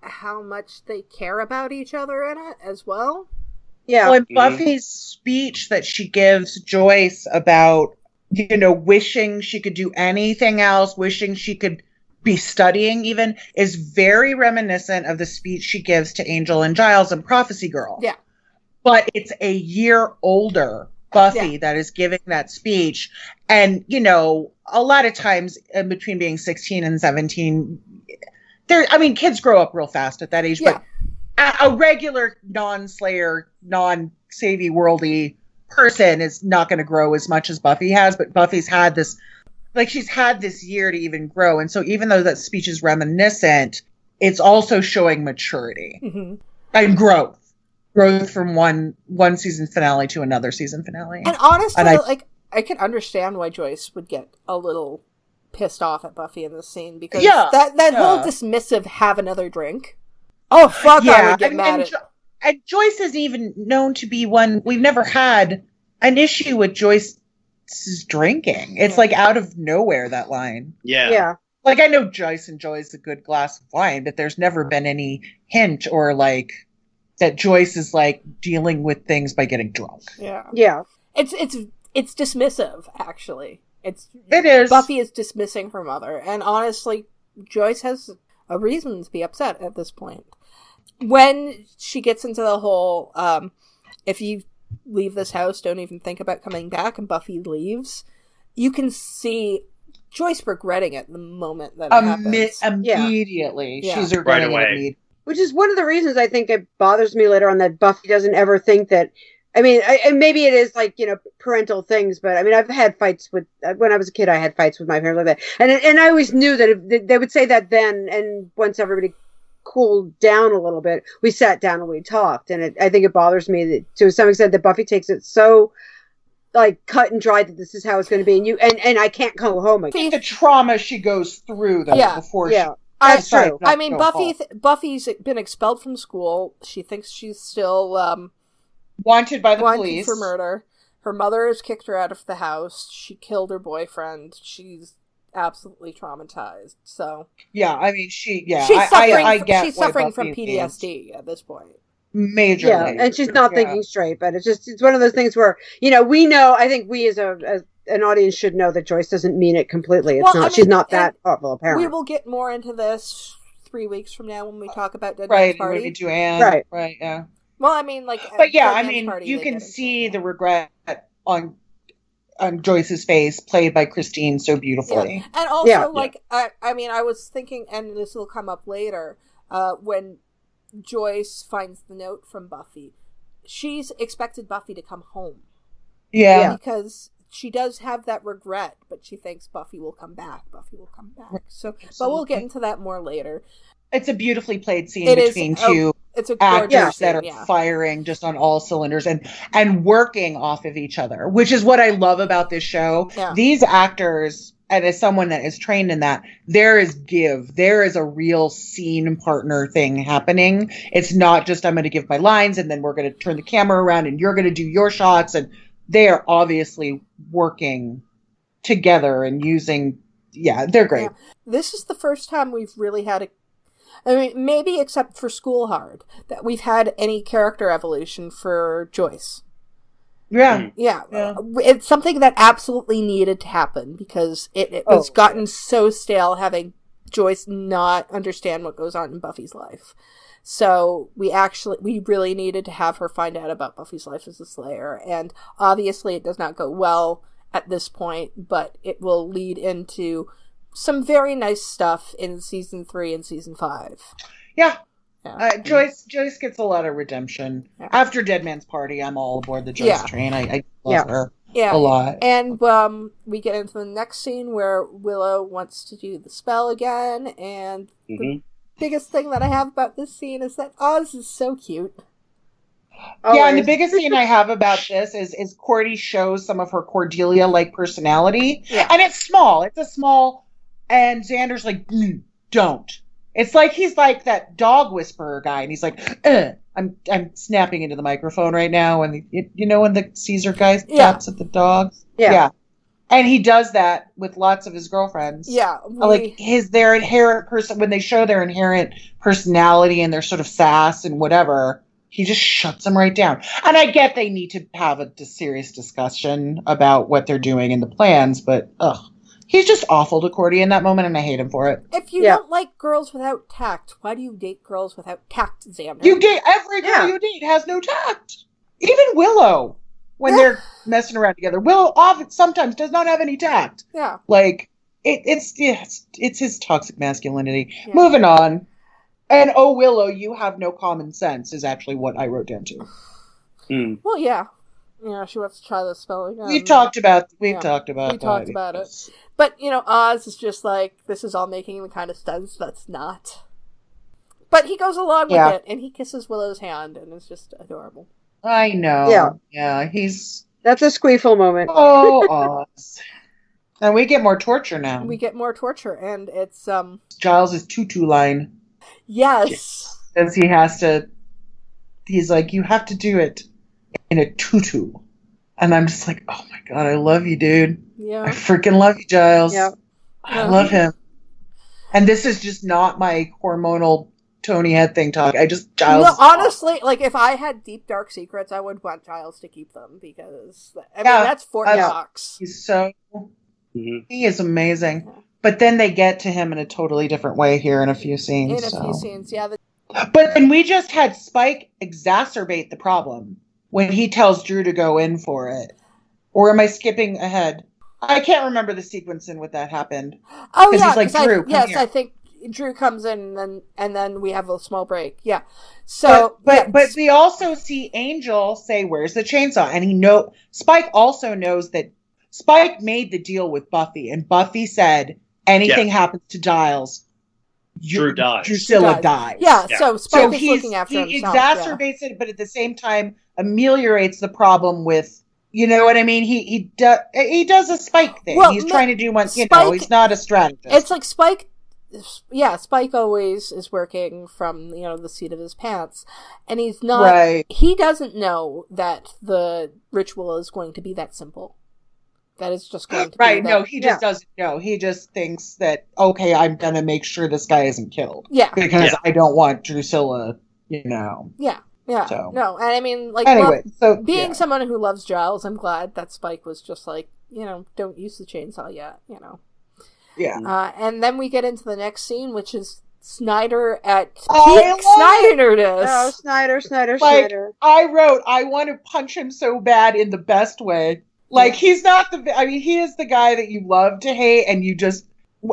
how much they care about each other in it as well. Yeah. Well, in mm-hmm. Buffy's speech that she gives Joyce about, you know, wishing she could do anything else, wishing she could be studying even, is very reminiscent of the speech she gives to Angel and Giles and Prophecy Girl. Yeah. But it's a year older Buffy Yeah. that is giving that speech. And, you know, a lot of times in between being 16 and 17, there, I mean, kids grow up real fast at that age, Yeah. but a, a regular non-slayer, non-savvy worldy person is not going to grow as much as Buffy has, but Buffy's had this like she's had this year to even grow. And so even though that speech is reminiscent, it's also showing maturity hmm and growth. Growth from one one season finale to another season finale. And honestly, And I- like I can understand why Joyce would get a little pissed off at Buffy in this scene because Yeah, that that whole dismissive have another drink. Oh fuck! I would get and, mad and at. Jo- and Joyce is even known to be one we've never had an issue with Joyce's drinking. It's like out of nowhere that line. Yeah. Yeah. like I know Joyce enjoys a good glass of wine, but there's never been any hint or like that Joyce is like dealing with things by getting drunk. Yeah, Yeah. it's it's it's dismissive. Actually, it's It is Buffy is dismissing her mother, and honestly, Joyce has a reason to be upset at this point. When she gets into the whole, um, if you leave this house, don't even think about coming back, and Buffy leaves, you can see Joyce regretting it the moment that it Imme- happens. Immediately. Yeah. She's regretting Right away. immediately. Which is one of the reasons I think it bothers me later on that Buffy doesn't ever think that. I mean, I, and maybe it is like you know parental things, but I mean, I've had fights with uh, when I was a kid. I had fights with my parents like that, and and I always knew that if, they would say that then, and once everybody cooled down a little bit, we sat down and we talked, and it, I think it bothers me that to some extent that Buffy takes it so like cut and dry that this is how it's going to be, and you and and I can't go home again. The trauma she goes through though Yeah, before Yeah, I, that's true. I mean, Buffy. Th- Buffy's been expelled from school. She thinks she's still um, wanted by the wanted police for murder. Her mother has kicked her out of the house. She killed her boyfriend. She's absolutely traumatized. So Yeah, I mean she yeah, she's I, suffering. I, I fr- get she's suffering from Buffy needs- PTSD at this point. Major, yeah and she's not Yeah. thinking straight but it's just it's one of those things where you know we know i think we as a as an audience should know that joyce doesn't mean it completely it's Well, not I she's not that awful a parent We will get more into this three weeks from now when we talk about Dead Right, Man's Party. do Anne. Right. Right, yeah. Well, I mean, like, But yeah, Dead I Man's mean, Party, you can see it. the regret on on Joyce's face, played by Kristine so beautifully. And also, Yeah. like, I, I mean, I was thinking, and this will come up later, uh, when Joyce finds the note from Buffy, she's expected Buffy to come home Yeah, because she does have that regret, but she thinks Buffy will come back. Buffy will come back. So, but we'll get into that more later. it's a beautifully played scene It is between a two It's a actors that are yeah. firing just on all cylinders and and working off of each other, which is what I love about this show. Yeah. These actors, and as someone that is trained in that, there is give. There is a real scene partner thing happening. It's not just I'm going to give my lines and then we're going to turn the camera around and you're going to do your shots, and they are obviously working together and using. Yeah, they're great. Yeah. This is the first time we've really had a. I mean, maybe except for School Hard, that we've had any character evolution for Joyce. Yeah. Hmm. Yeah, Yeah. it's something that absolutely needed to happen because it, it was Oh, gotten so stale having Joyce not understand what goes on in Buffy's life. So we actually we really needed to have her find out about Buffy's life as a Slayer, and obviously it does not go well at this point, but it will lead into some very nice stuff in season three and season five. Yeah. Yeah. Uh, Joyce Joyce gets a lot of redemption Yeah. after Dead Man's Party. I'm all aboard the Joyce Yeah. train. I, I love Yeah. her yeah, a lot. And um, we get into the next scene where Willow wants to do the spell again, and Mhm. biggest thing that I have about this scene is that Oz is so cute. Yeah, and the biggest thing I have about this is is Cordy shows some of her Cordelia like personality, Yeah. and it's small. It's a small, and Xander's like, "Mm, don't. It's like he's like that dog whisperer guy, and he's like, "Ugh." I'm I'm snapping into the microphone right now, and you, you know when the Cesar guy Yeah. taps at the dogs, Yeah. and he does that with lots of his girlfriends. Yeah, Uh, like his their inherent person when they show their inherent personality and their sort of sass and whatever he just shuts them right down. And I get they need to have a serious discussion about what they're doing and the plans, but ugh. He's just awful to Cordy in that moment, and I hate him for it. If you Yeah. don't like girls without tact, why do you date girls without tact, Xander? You date every girl Yeah. you date has no tact. Even Willow, when Yeah. they're messing around together, Willow often sometimes does not have any tact. yeah. Like it, it's yeah, it's it's his toxic masculinity. Yeah. Moving on. And oh Willow, you have no common sense is actually what I wrote down to. Hmm. Well, yeah. Yeah, she wants to try the spell again. We've talked about we've yeah, talked about we talked that. about it. But, you know, Oz is just like, this is all making the kind of sense that's not. But he goes along Yeah. with it, and he kisses Willow's hand, and it's just adorable. I know. Yeah. Yeah, he's That's a squeeful moment. oh Oz. And we get more torture now. We get more torture, and it's, um, Giles' tutu line. yes. Says he has to he's like, You have to do it in a tutu. And I'm just like, Oh my god, I love you, dude. Yeah. I freaking love you, Giles. Yeah. I love him. And this is just not my hormonal Tony head thing talk. I just Giles. No, is awesome. honestly, like, if I had deep, dark secrets, I would want Giles to keep them, because, I mean, Yeah, that's Fort I- Knox. he's so Mhm. he is amazing. But then they get to him in a totally different way here in a few scenes. In a so. few scenes, yeah. The, But then we just had Spike exacerbate the problem when he tells Dru to go in for it. Or am I skipping ahead? I can't remember the sequence in what that happened. Oh yeah. he's like, 'cause I- "Dru, come yes, here." I think Dru comes in, and then, and then we have a small break. Yeah. So, but but, yeah, but we also see Angel say, "Where's the chainsaw?" And he know Spike also knows that Spike made the deal with Buffy, and Buffy said, "Anything happens to Giles, you- Dru dies. Drusilla She dies. dies." Yeah, Yeah. so Spike so is looking after he himself. yeah. exacerbates it, but at the same time ameliorates the problem with. You know what I mean? He he does he does a Spike thing. Well, he's ma- trying to do one. You know, he's not a strategist. It's like Spike. Yeah, Spike always is working from you know the seat of his pants, and he's not. right. He doesn't know that the ritual is going to be that simple. That it's just going to Right. be No, he just doesn't know. He just thinks that okay, I'm gonna make sure this guy isn't killed. Yeah, because Yeah. I don't want Drusilla, you know. yeah, yeah. So. No, and I mean, like, Anyway, so being yeah. someone who loves Giles, I'm glad that Spike was just like, you know, don't use the chainsaw yet, you know. yeah. Uh, and then we get into the next scene, which is Snyder at peak I Snyderness. Oh, Snyder, Snyder, Like- Snyder. I wrote, I want to punch him so bad in the best way. Like he's not the. I mean, he is the guy that you love to hate, and you just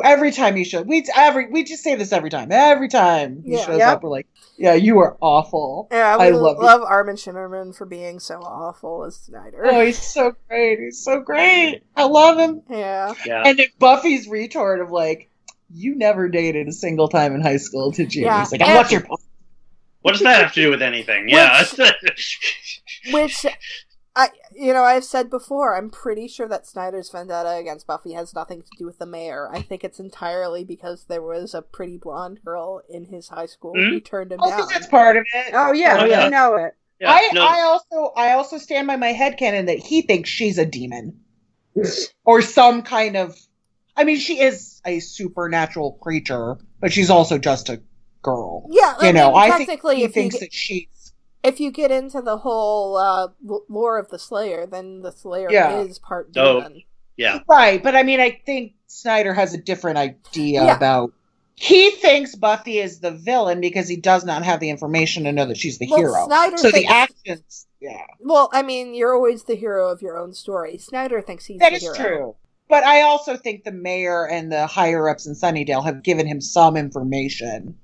every time he shows. We every we just say this every time. Every time he Yeah. shows Yep. up, we're like, yeah, you are awful. Yeah, I love, love it. Armin Shimerman for being so awful as Snyder. Oh, he's so great. He's so great. I love him. yeah. Yeah. And then Buffy's retort of like, you never dated a single time in high school, did you? Yeah. He's like, and what's your point? What does that have to do with anything? Yeah. Which I you know, I've said before, I'm pretty sure that Snyder's vendetta against Buffy has nothing to do with the mayor. I think it's entirely because there was a pretty blonde girl in his high school Hmm? who turned him I down. think that's part of it. Oh yeah, Oh, yeah. you know it. yeah, I, no, I also I also stand by my headcanon that he thinks she's a demon. or some kind of I mean she is a supernatural creature, but she's also just a girl. Yeah, I You know, mean, I think he thinks get- that she's if you get into the whole uh, l- lore of the Slayer, then the Slayer Yeah. is part Oh. yeah. right, but I mean I think Snyder has a different idea Yeah. about he thinks Buffy is the villain because he does not have the information to know that she's the Well, hero. Snyder so the actions yeah. Well, I mean, you're always the hero of your own story. Snyder thinks he's That the is hero. true. But I also think the mayor and the higher ups in Sunnydale have given him some information.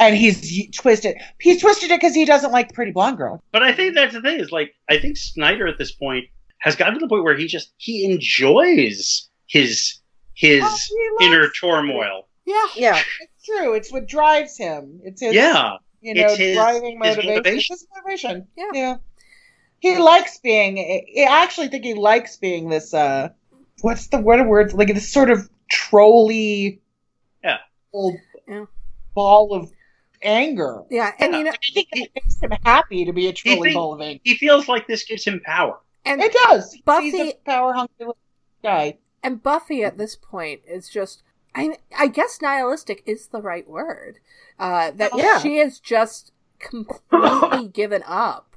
And he's twisted. He's twisted it because he doesn't like Pretty Blonde Girl. But I think that's the thing is like I think Snyder at this point has gotten to the point where he just he enjoys his his Oh, inner it. turmoil. Yeah. Yeah. It's true. It's what drives him. It's his, Yeah. you know, it's his- driving his motivation. motivation. It's his motivation. Yeah. Yeah. He likes being. I actually think he likes being this. uh What's the word? a word? Like this sort of trolly. Yeah. Old Yeah. ball of anger. Yeah, and Yeah. you know, I think it makes him happy to be a trolly think- of anger. He feels like this gives him power. and It does. Buffy- He's a power hungry little guy. and Buffy at this point is just I I guess nihilistic is the right word. Uh that Yeah. she is just completely given up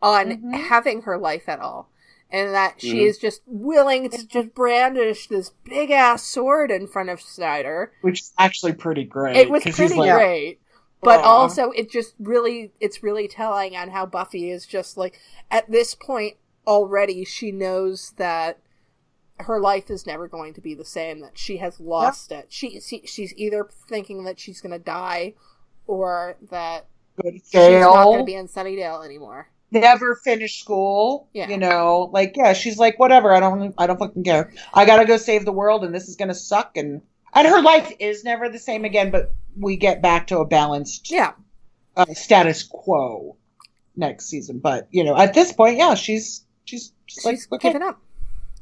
on Mhm. having her life at all. And that she Mhm. is just willing to just brandish this big ass sword in front of Snyder. which is actually pretty great. It was 'cause he's pretty like, great. But Aw. also it just really it's really telling on how Buffy is just like at this point already she knows that her life is never going to be the same that she has lost it. She, she she's either thinking that she's going to die or that Good she's not going to be in Sunnydale anymore. never finished school. Yeah. You know, like yeah, she's like, whatever, I don't I don't fucking care. I gotta go save the world and this is gonna suck and and her life is never the same again, but we get back to a balanced Yeah. uh, status quo next season. But you know, at this point, yeah, she's she's she's, like, She's okay. given up.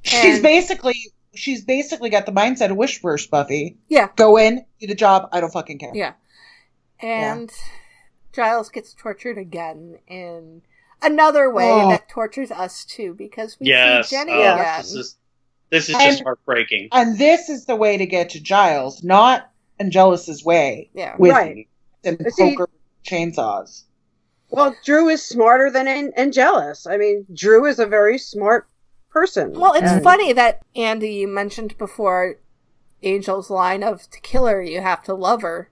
She's And- basically she's basically got the mindset of wish Wishverse Buffy. Yeah. Go in, do the job, I don't fucking care. Yeah. And Giles gets tortured again in another way Oh. that tortures us too because we Yes. see Jenny oh, again. This is this is And- just heartbreaking. And this is the way to get to Giles, not Angelus's way Yeah. with Right. and But see- poker chainsaws. Well, Dru is smarter than An- Angelus. I mean, Dru is a very smart person. Well, it's And- funny that Andie you mentioned before Angel's line of to kill her you have to love her.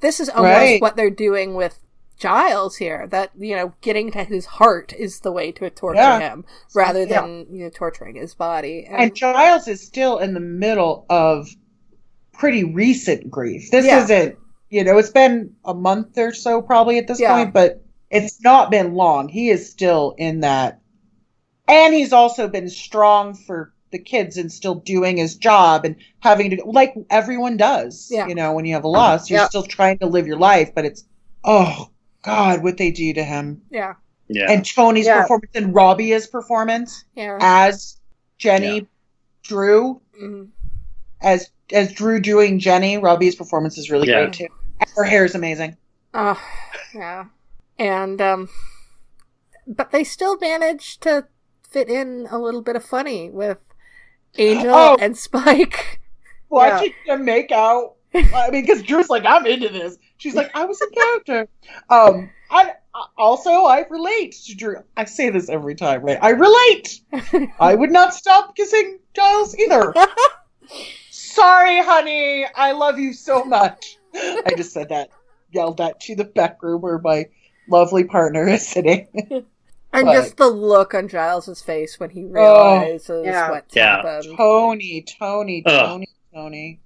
This is almost Right. what they're doing with Giles here. That you know, getting to his heart is the way to torture Yeah. him, rather Yeah. than you know torturing his body. And Giles is still in the middle of pretty recent grief. This Yeah. isn't, you know, it's been a month or so probably at this Yeah. point, but it's not been long. He is still in that. And he's also been strong for the kids and still doing his job and having to, like everyone does. Yeah. You know, when you have a loss, you're Yeah. still trying to live your life, but it's, oh, God, what they do to him. yeah, Yeah. And Tony's Yeah. performance and Robbie's performance yeah, as Jenny Yeah. Dru Mhm. as as Dru doing Jenny, Robbie's performance is really Yeah. great too. And Her hair is amazing. Oh, yeah. And um but they still manage to fit in a little bit of funny with Angel Oh. and Spike. Watching them make out. I mean, because Dru's like, I'm into this. She's like, I was a character. Um, I also I relate to Dru. I say this every time, right? I relate. I would not stop kissing Giles either. Sorry, honey. I love you so much. I just said that, yelled that to the back room where my lovely partner is sitting. And But- just the look on Giles's face when he realizes Yeah. what's Yeah. happened. Tony, Tony, Ugh. Tony, Tony.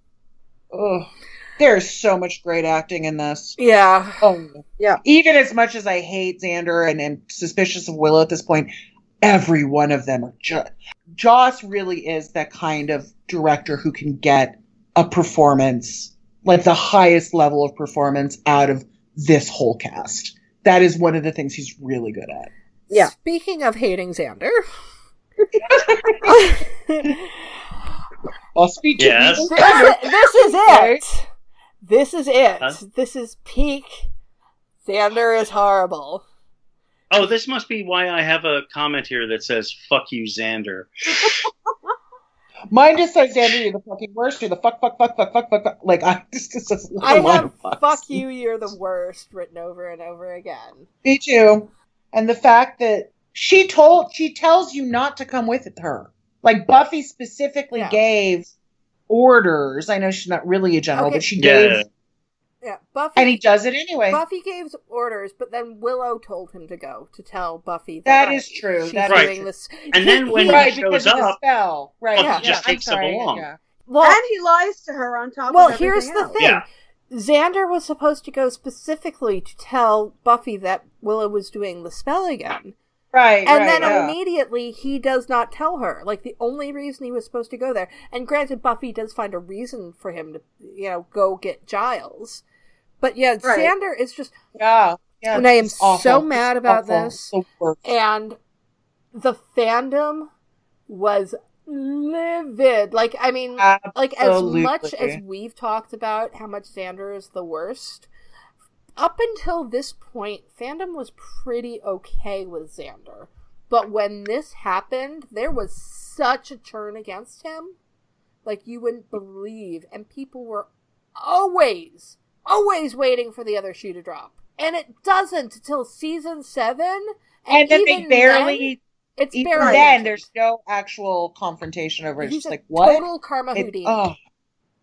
There's so much great acting in this. Yeah. Oh, Yeah. Even as much as I hate Xander and am suspicious of Willow at this point, every one of them are just. Joss really is that kind of director who can get a performance, like the highest level of performance out of this whole cast. That is one of the things he's really good at. Yeah. Speaking of hating Xander. I'll speak to Yes. you. this, this is it. This is it. Huh? This is peak. Xander is horrible. Oh, this must be why I have a comment here that says "fuck you, Xander." Mine just says Xander, you're the fucking worst. You're the fuck, fuck, fuck, fuck, fuck, fuck. fuck. Like I just, just says a I lot have "fuck you, you're the worst" written over and over again. Me too. And the fact that she told, she tells you not to come with her. Like Buffy specifically Yeah. gave orders. I know she's not really a general, Okay. but she Yeah. gave, Yeah, Buffy. and he does it anyway. Buffy gave orders, but then Willow told him to go to tell Buffy That that, is true. She's That is doing true. this. And then when he right, shows because of the up, spell. Right. Buffy yeah, just I'm takes him along. yeah. well, and he lies to her on top of that. well, here's everything the else. thing. Yeah. Xander was supposed to go specifically to tell Buffy that Willow was doing the spell again. Right. And right, then yeah. immediately he does not tell her. Like the only reason he was supposed to go there. And granted, Buffy does find a reason for him to, you know, go get Giles. But yeah, Right. Xander is just, Yeah. Yeah. And I am awful. so mad about this. Worst. and the fandom was livid. Like, I mean, like as much as we've talked about how much Xander is the worst, up until this point, fandom was pretty okay with Xander. But when this happened, there was such a turn against him, like you wouldn't believe, and people were always, always waiting for the other shoe to drop. and it doesn't until season seven. And, then they even barely. then, it's barely. then, there's no actual confrontation over it. It's just like what? total karma It- Houdini, oh,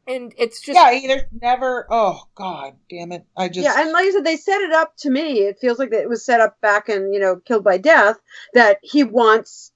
and it's just yeah. either never. Oh God, damn it! I just. yeah, and like I said, they set it up to me. It feels like it was set up back in, you know, Killed by Death, that he wants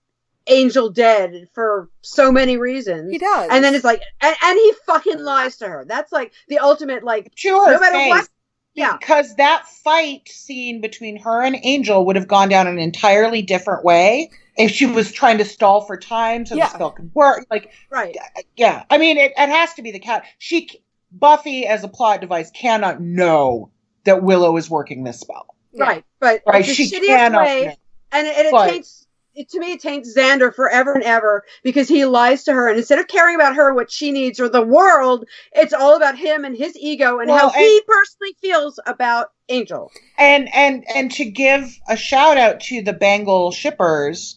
Angel dead for so many reasons. he does. And then it's like, and, and he fucking lies to her. That's like the ultimate, like, sure, no matter face. what. Yeah. because that fight scene between her and Angel would have gone down an entirely different way if she was trying to stall for time so Yeah. the spell could work. Like, Right. yeah, I mean, it, it has to be the cat. She, Buffy, as a plot device, cannot know that Willow is working this spell. Right. But Right? She cannot. way. know. and, and it But- taints it, to me it taints xander forever and ever because he lies to her and instead of caring about her what she needs or the world it's all about him and his ego and Well, how he personally feels about angel and and and to give a shout out to the Bangel shippers,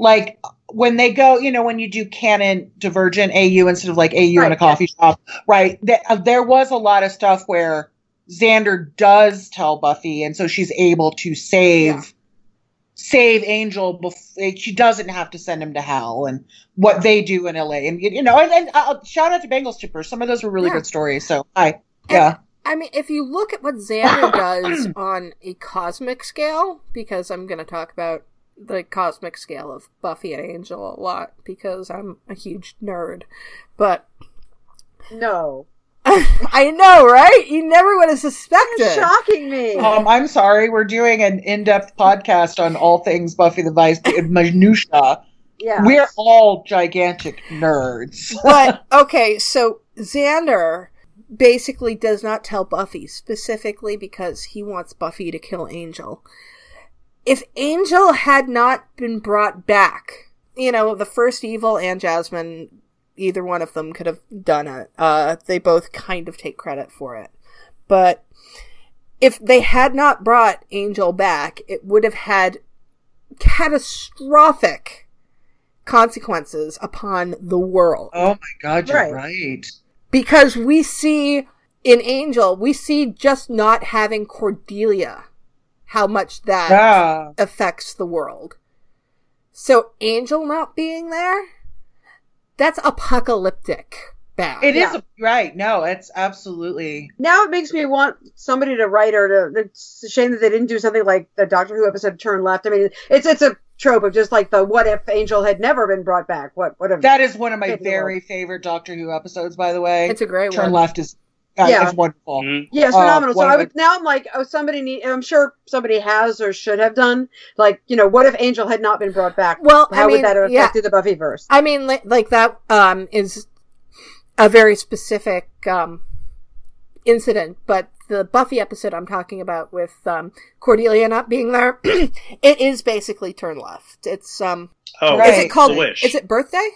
like when they go, you know, when you do canon divergent AU instead of like AU in a coffee shop, right? Th- uh, there was a lot of stuff where Xander does tell Buffy, and so she's able to save. Yeah. Save Angel before she doesn't have to send him to hell, and what they do in LA, and you know, and, and uh, shout out to Bangel shippers. Some of those were really good stories. So, hi, yeah, I mean, if you look at what Xander does on a cosmic scale, because I'm going to talk about the cosmic scale of Buffy and Angel a lot because I'm a huge nerd. But no I know, right? You never would have suspected. You're shocking me Um, I'm sorry, we're doing an in-depth podcast on all things Buffy the Vice minutia. yeah We're all gigantic nerds. but okay, so Xander basically does not tell Buffy specifically because he wants Buffy to kill Angel. If Angel had not been brought back, you know, the first evil and Jasmine, either one of them could have done it. Uh, they both kind of take credit for it. But if they had not brought Angel back, it would have had catastrophic consequences upon the world oh my god, you're Right. right. because we see in Angel, we see just not having Cordelia, how much that Yeah. affects the world. So Angel not being there, that's apocalyptic bad. It is Yeah. a, right. No, it's absolutely. now it makes me want somebody to write or to it's a shame that they didn't do something like the doctor who episode turn left i mean it's it's a trope of just like the what if angel had never been brought back what what if That is one of my very favorite Doctor Who episodes, by the way. It's a great Turn one. left is uh, Yeah. it's wonderful. Mhm. Yeah, it's Uh, phenomenal. So I of would now I'm like, oh, somebody need. I'm sure somebody has or should have done. Like, you know, what if Angel had not been brought back? Well, I how mean, would that have yeah. affected the Buffyverse? I mean, li- like that um, is a very specific um, incident, but the Buffy episode I'm talking about with um, Cordelia not being there, it is basically turn left. It's um, Oh, Right. is it called? The wish. Is it birthday?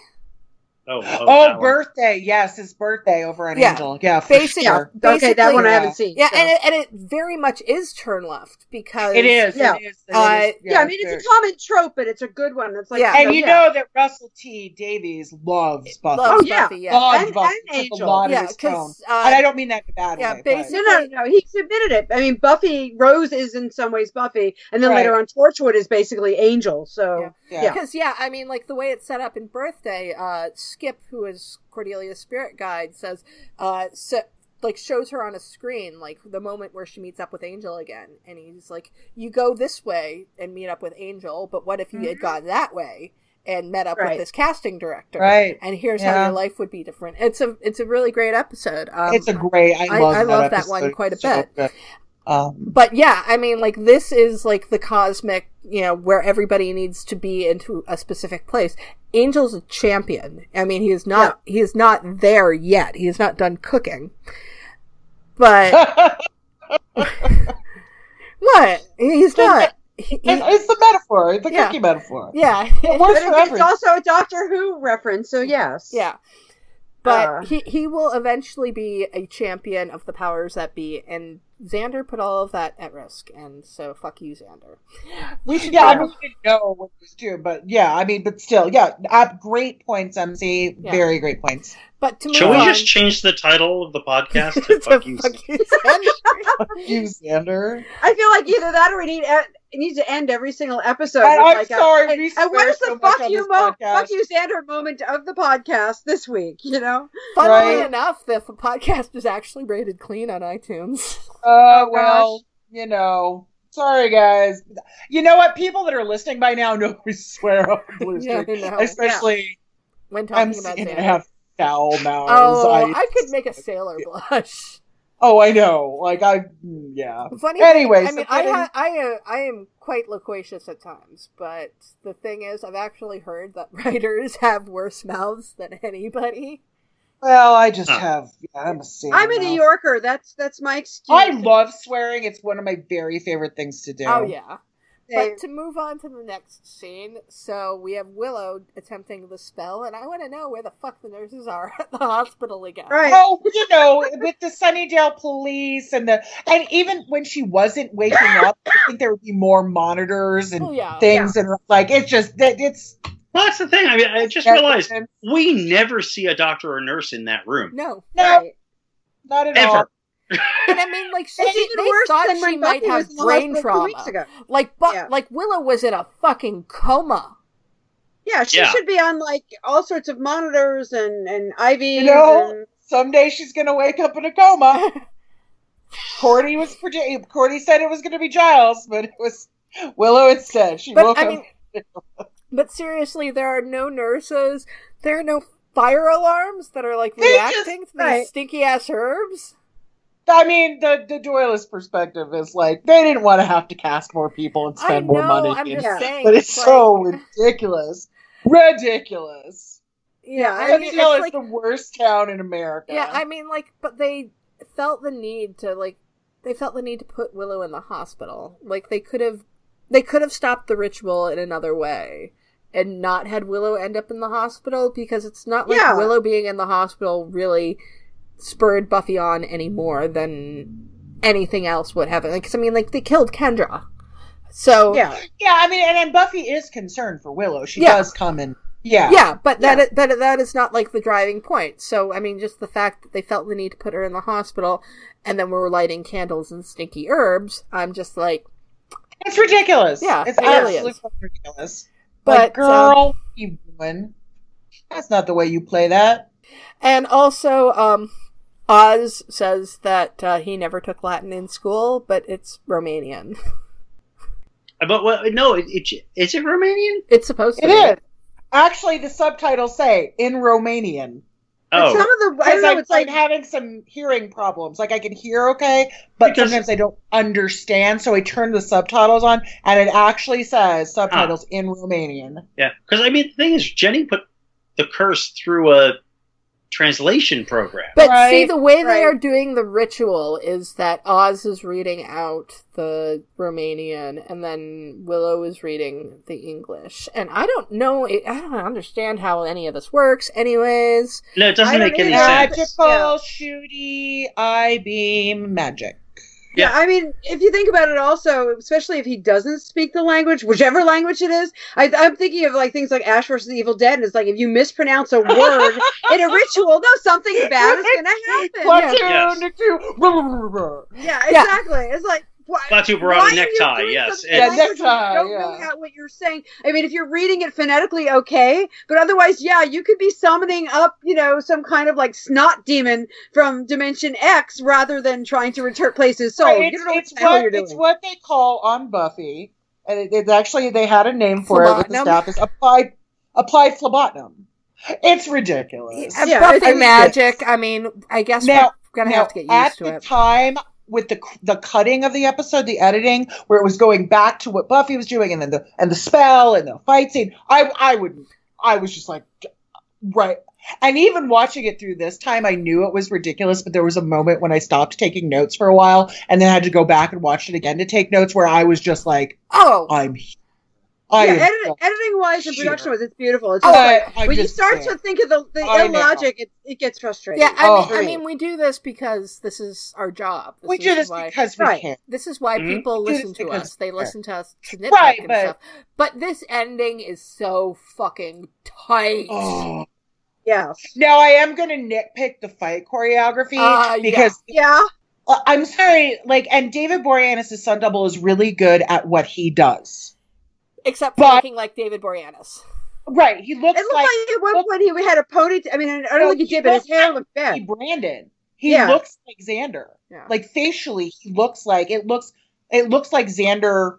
Oh, oh, Oh, that one. birthday! Yes, his birthday over at Yeah. angel. Yeah, for Basically- sure. Okay, that one I haven't seen. Yeah, so. and it, and it very much is turn left because It is. Yeah. It is. it Uh, is, yeah, I mean, very- it's a common trope, but it's a good one. It's like, Yeah. And you yeah. know that Russell T Davies loves Buffy. loves Oh, yeah. Buffy. Yeah, Loves And- Buffy. and Angel. A lot Yeah, of his uh, and I don't mean that in a bad yeah, way. but- basically- No, no, no. He submitted it. I mean, Buffy Rose is in some ways Buffy, and then Right. later on Torchwood is basically Angel. So Yeah. yeah. Because yeah, I mean, like the way it's set up in Birthday, uh, Skip, who is Cordelia's spirit guide, says, uh, so, like shows her on a screen, like the moment where she meets up with Angel again, and he's like, "You go this way and meet up with Angel, but what if you had gone that way and met up Right. with this casting director? Right. And here's how your life would be different." It's a it's a really great episode. Um, it's a great. I, I- love I that love that episode. one quite a so bit. good. Um, but yeah, I mean, like this is like the cosmic, you know, where everybody needs to be into a specific place. Angel's a champion. I mean, he is not, he is not there yet. He is not done cooking. But what? He's not. He, he- it's, it's the metaphor. The Yeah. cookie metaphor. yeah, It But it's everything. also a Doctor Who reference, so yes. yeah. But Uh. he he will eventually be a champion of the powers that be, and Xander put all of that at risk, and so fuck you, Xander. We should Yeah, I go. mean, we didn't know what he was doing, but yeah, I mean, but still, yeah, uh, great points, Emcee. Yeah. Very great points. But to move Should we on just change the title of the podcast to to fuck you? fuck you, Xander. You, Xander. I feel like either that or we need uh, it needs to end every single episode. I- with I'm like sorry, and, we and swear where's so the fuck you this mo- fuck you Xander moment of the podcast this week? You know, Funnily Right. enough, the f- podcast is actually rated clean on iTunes. Oh, gosh. well, you know. Sorry, guys. You know what? People that are listening by now know we swear on Blue Yeah, Streak. I know. Especially When talking Emcee about and Xander. I have foul mouths. Oh, I, I could make a sailor blush. Oh, I know. Like, I. mm, Yeah. Funny. Anyway, I mean, I ha- I uh, I am quite loquacious at times, but the thing is, I've actually heard that writers have worse mouths than anybody. Well, I just Huh. have. Yeah, I'm a sailor. I'm a New. Yorker. That's that's my excuse. I love swearing. It's one of my very favorite things to do. Oh yeah. They- But to move on to the next scene, so we have Willow attempting the spell, and I want to know where the fuck the nurses are at the hospital again. Right. Well, you know, with the Sunnydale police and the and even when she wasn't waking up, I think there would be more monitors and Oh yeah. things and like it's just that it's Well, that's the thing. I mean, I just realized we never see a doctor or nurse in that room. No. no, Right. not at all. Ever. And I mean, like, she, even they worse thought than she when might Bucky have was in the brain hospital trauma. weeks ago. Like, but Yeah. like Willow was in a fucking coma. Yeah, she Yeah. should be on like all sorts of monitors and and IVs. You know, and, someday she's gonna wake up in a coma. Cordy was predi- Cordy said it was gonna be Giles, but it was Willow instead. She But woke I up. but seriously, there are no nurses. There are no fire alarms that are like They just- reacting to these right. stinky ass herbs. I mean, the the Doyleist perspective is like they didn't want to have to cast more people and spend know. more money. I'm just Yeah. saying. but it's like- so ridiculous. Ridiculous. Yeah, I mean, it's like the worst town in America. Yeah, I mean, like, but they felt the need to like, they felt the need to put Willow in the hospital. Like, they could have, they could have stopped the ritual in another way, and not had Willow end up in the hospital because it's not like Yeah. Willow being in the hospital really spurred Buffy on any more than anything else would have. Like, 'cause, I mean, like they killed Kendra, so yeah, yeah, I mean, and, and Buffy is concerned for Willow. She Yeah. does come and yeah, Yeah, but that Yeah. that that is not like the driving point. So I mean, just the fact that they felt the need to put her in the hospital, and then we were lighting candles and stinky herbs. I'm just like, it's ridiculous. Yeah, it's it absolutely is. ridiculous. But, like, girl, what are you doing? That's not the way you play that. and also, um, Oz says that uh, he never took Latin in school, but it's Romanian. But what? No, it, it, is it Romanian? It's supposed to It be. is. Actually, the subtitles say in Romanian. But some Oh, of the I don't Because know. I'm, It's like I'm having some hearing problems. Like I can hear okay, but Because- sometimes I don't understand. So I turn the subtitles on, and it actually says subtitles in Romanian. yeah. Because I mean, the thing is, Jenny put the curse through a translation program. But see, the way they are doing the ritual is that Oz is reading out the Romanian, and then Willow is reading the English. And I don't know, I don't understand how any of this works. Anyways, No, it doesn't make any either. sense. Magical, Yeah. shooty, I beam, magic. Yeah, I mean, if you think about it, also, especially if he doesn't speak the language, whichever language it is, I, I'm thinking of like things like Ash versus the Evil Dead, and it's like if you mispronounce a word in a ritual, no, something bad is going to happen. Platoon, Yes. two. Yeah, Yeah. exactly. It's like why, Klaatu why Barada Nikto, yes. something Yeah, Nikto, You don't know yeah. how- what you're saying. I mean, if you're reading it phonetically, okay, but otherwise, yeah, you could be summoning up, you know, some kind of like snot demon from Dimension X rather than trying to return place his soul. Right, you it's, what it's what it's what they call on Buffy, and it, it's actually they had a name for it with the staff. Is applied applied phlebotinum. It's ridiculous. Yeah, Buffy it's- magic, I mean, I guess Now- we're gonna Now, have to get used to it. At the time with the the cutting of the episode, the editing, where it was going back to what Buffy was doing, and then the and the spell and the fight scene, I I would I was just like, right. And even watching it through this time, I knew it was ridiculous, but there was a moment when I stopped taking notes for a while, and then had to go back and watch it again to take notes, where I was just like, Oh, I'm. I yeah, edit, editing wise and production wise, it's beautiful. It's Oh, just like I'm when you just start saying. to think of the, the illogic, it, it gets frustrating. Yeah, I, Oh, mean, I mean, we do this because this is our job. This we is do this why, because we Right. can. This is why Mhm. people We do listen to us. They we're- listen to us to nitpick Right, and but- stuff. But this ending is so fucking tight. Oh. yeah, Now I am going to nitpick the fight choreography Uh, because yeah, uh, I'm sorry, like, and David Boreanaz' stunt double is really good at what he does. Except for but- looking like David Boreanaz. Right, he looks it looked like, like, at one point he had a ponytail. I mean, I don't No, think he he did, but his hair like looked Hey, bad. Brendon. He Yeah. looks like Xander. Yeah. Like facially, he looks like it looks it looks like Xander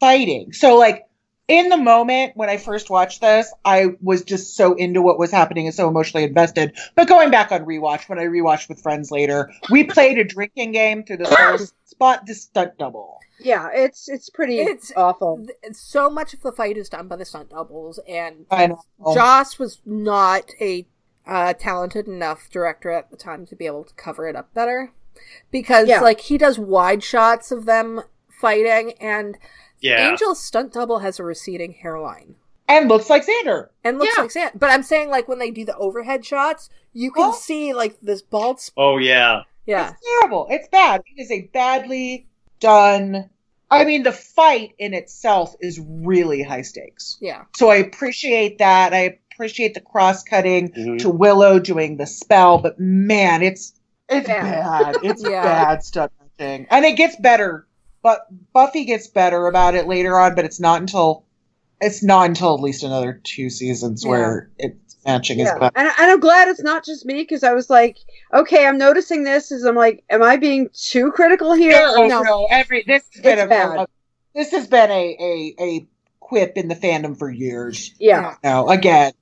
fighting. So like in the moment when I first watched this, I was just so into what was happening and so emotionally invested. But going back on rewatch, when I rewatched with friends later, we played a drinking game through the whole spot the stunt double. Yeah, it's it's pretty It's- awful. Th- So much of the fight is done by the stunt doubles, and I know. Joss was not a uh, talented enough director at the time to be able to cover it up better. Because, Yeah. like, he does wide shots of them fighting, and Yeah. Angel's stunt double has a receding hairline. And looks like Xander. And looks Yeah. like Xander. But I'm saying, like, when they do the overhead shots, you can Oh. see, like, this bald spot. Oh yeah. Yeah. It's terrible. It's bad. It is a badly done. I mean, the fight in itself is really high stakes. Yeah. So I appreciate that. I appreciate the cross cutting Mhm. to Willow doing the spell, but man, it's it's Bad. bad. It's Yeah. bad stuff. Thing. And it gets better. But Buffy gets better about it later on, but it's not until it's not until at least another two seasons Yeah. where it's matching is Yeah, better. and, and I'm glad it's not just me because I was like, okay, I'm noticing this. Is I'm like, am I being too critical here? No, No. no, every this has been a, bad. a- this has been a, a a quip in the fandom for years. Yeah, No, again,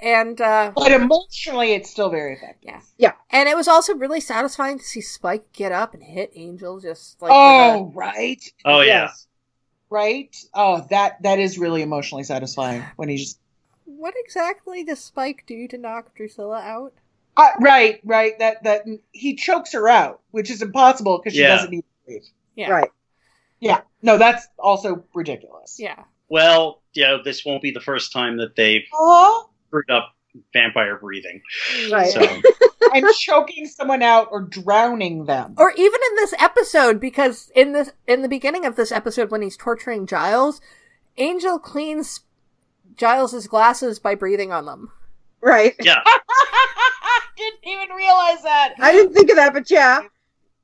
And, uh, but emotionally, it's still very effective. yeah. Yeah. And it was also really satisfying to see Spike get up and hit Angel just like. oh, right, Oh yeah. Yes. right. Oh, that that is really emotionally satisfying when he just What exactly does Spike do to knock Drusilla out? uh, right, right. That that he chokes her out, which is impossible because she Yeah. doesn't need to breathe. Yeah. right. Yeah, no, that's also ridiculous. Yeah. Well, yeah, this won't be the first time that they've Aw. screwed up vampire breathing. Right. So and choking someone out or drowning them. Or even in this episode, because in this in the beginning of this episode, when he's torturing Giles, Angel cleans Giles's glasses by breathing on them. Right. yeah. Didn't even realize that. I didn't think of that, but yeah.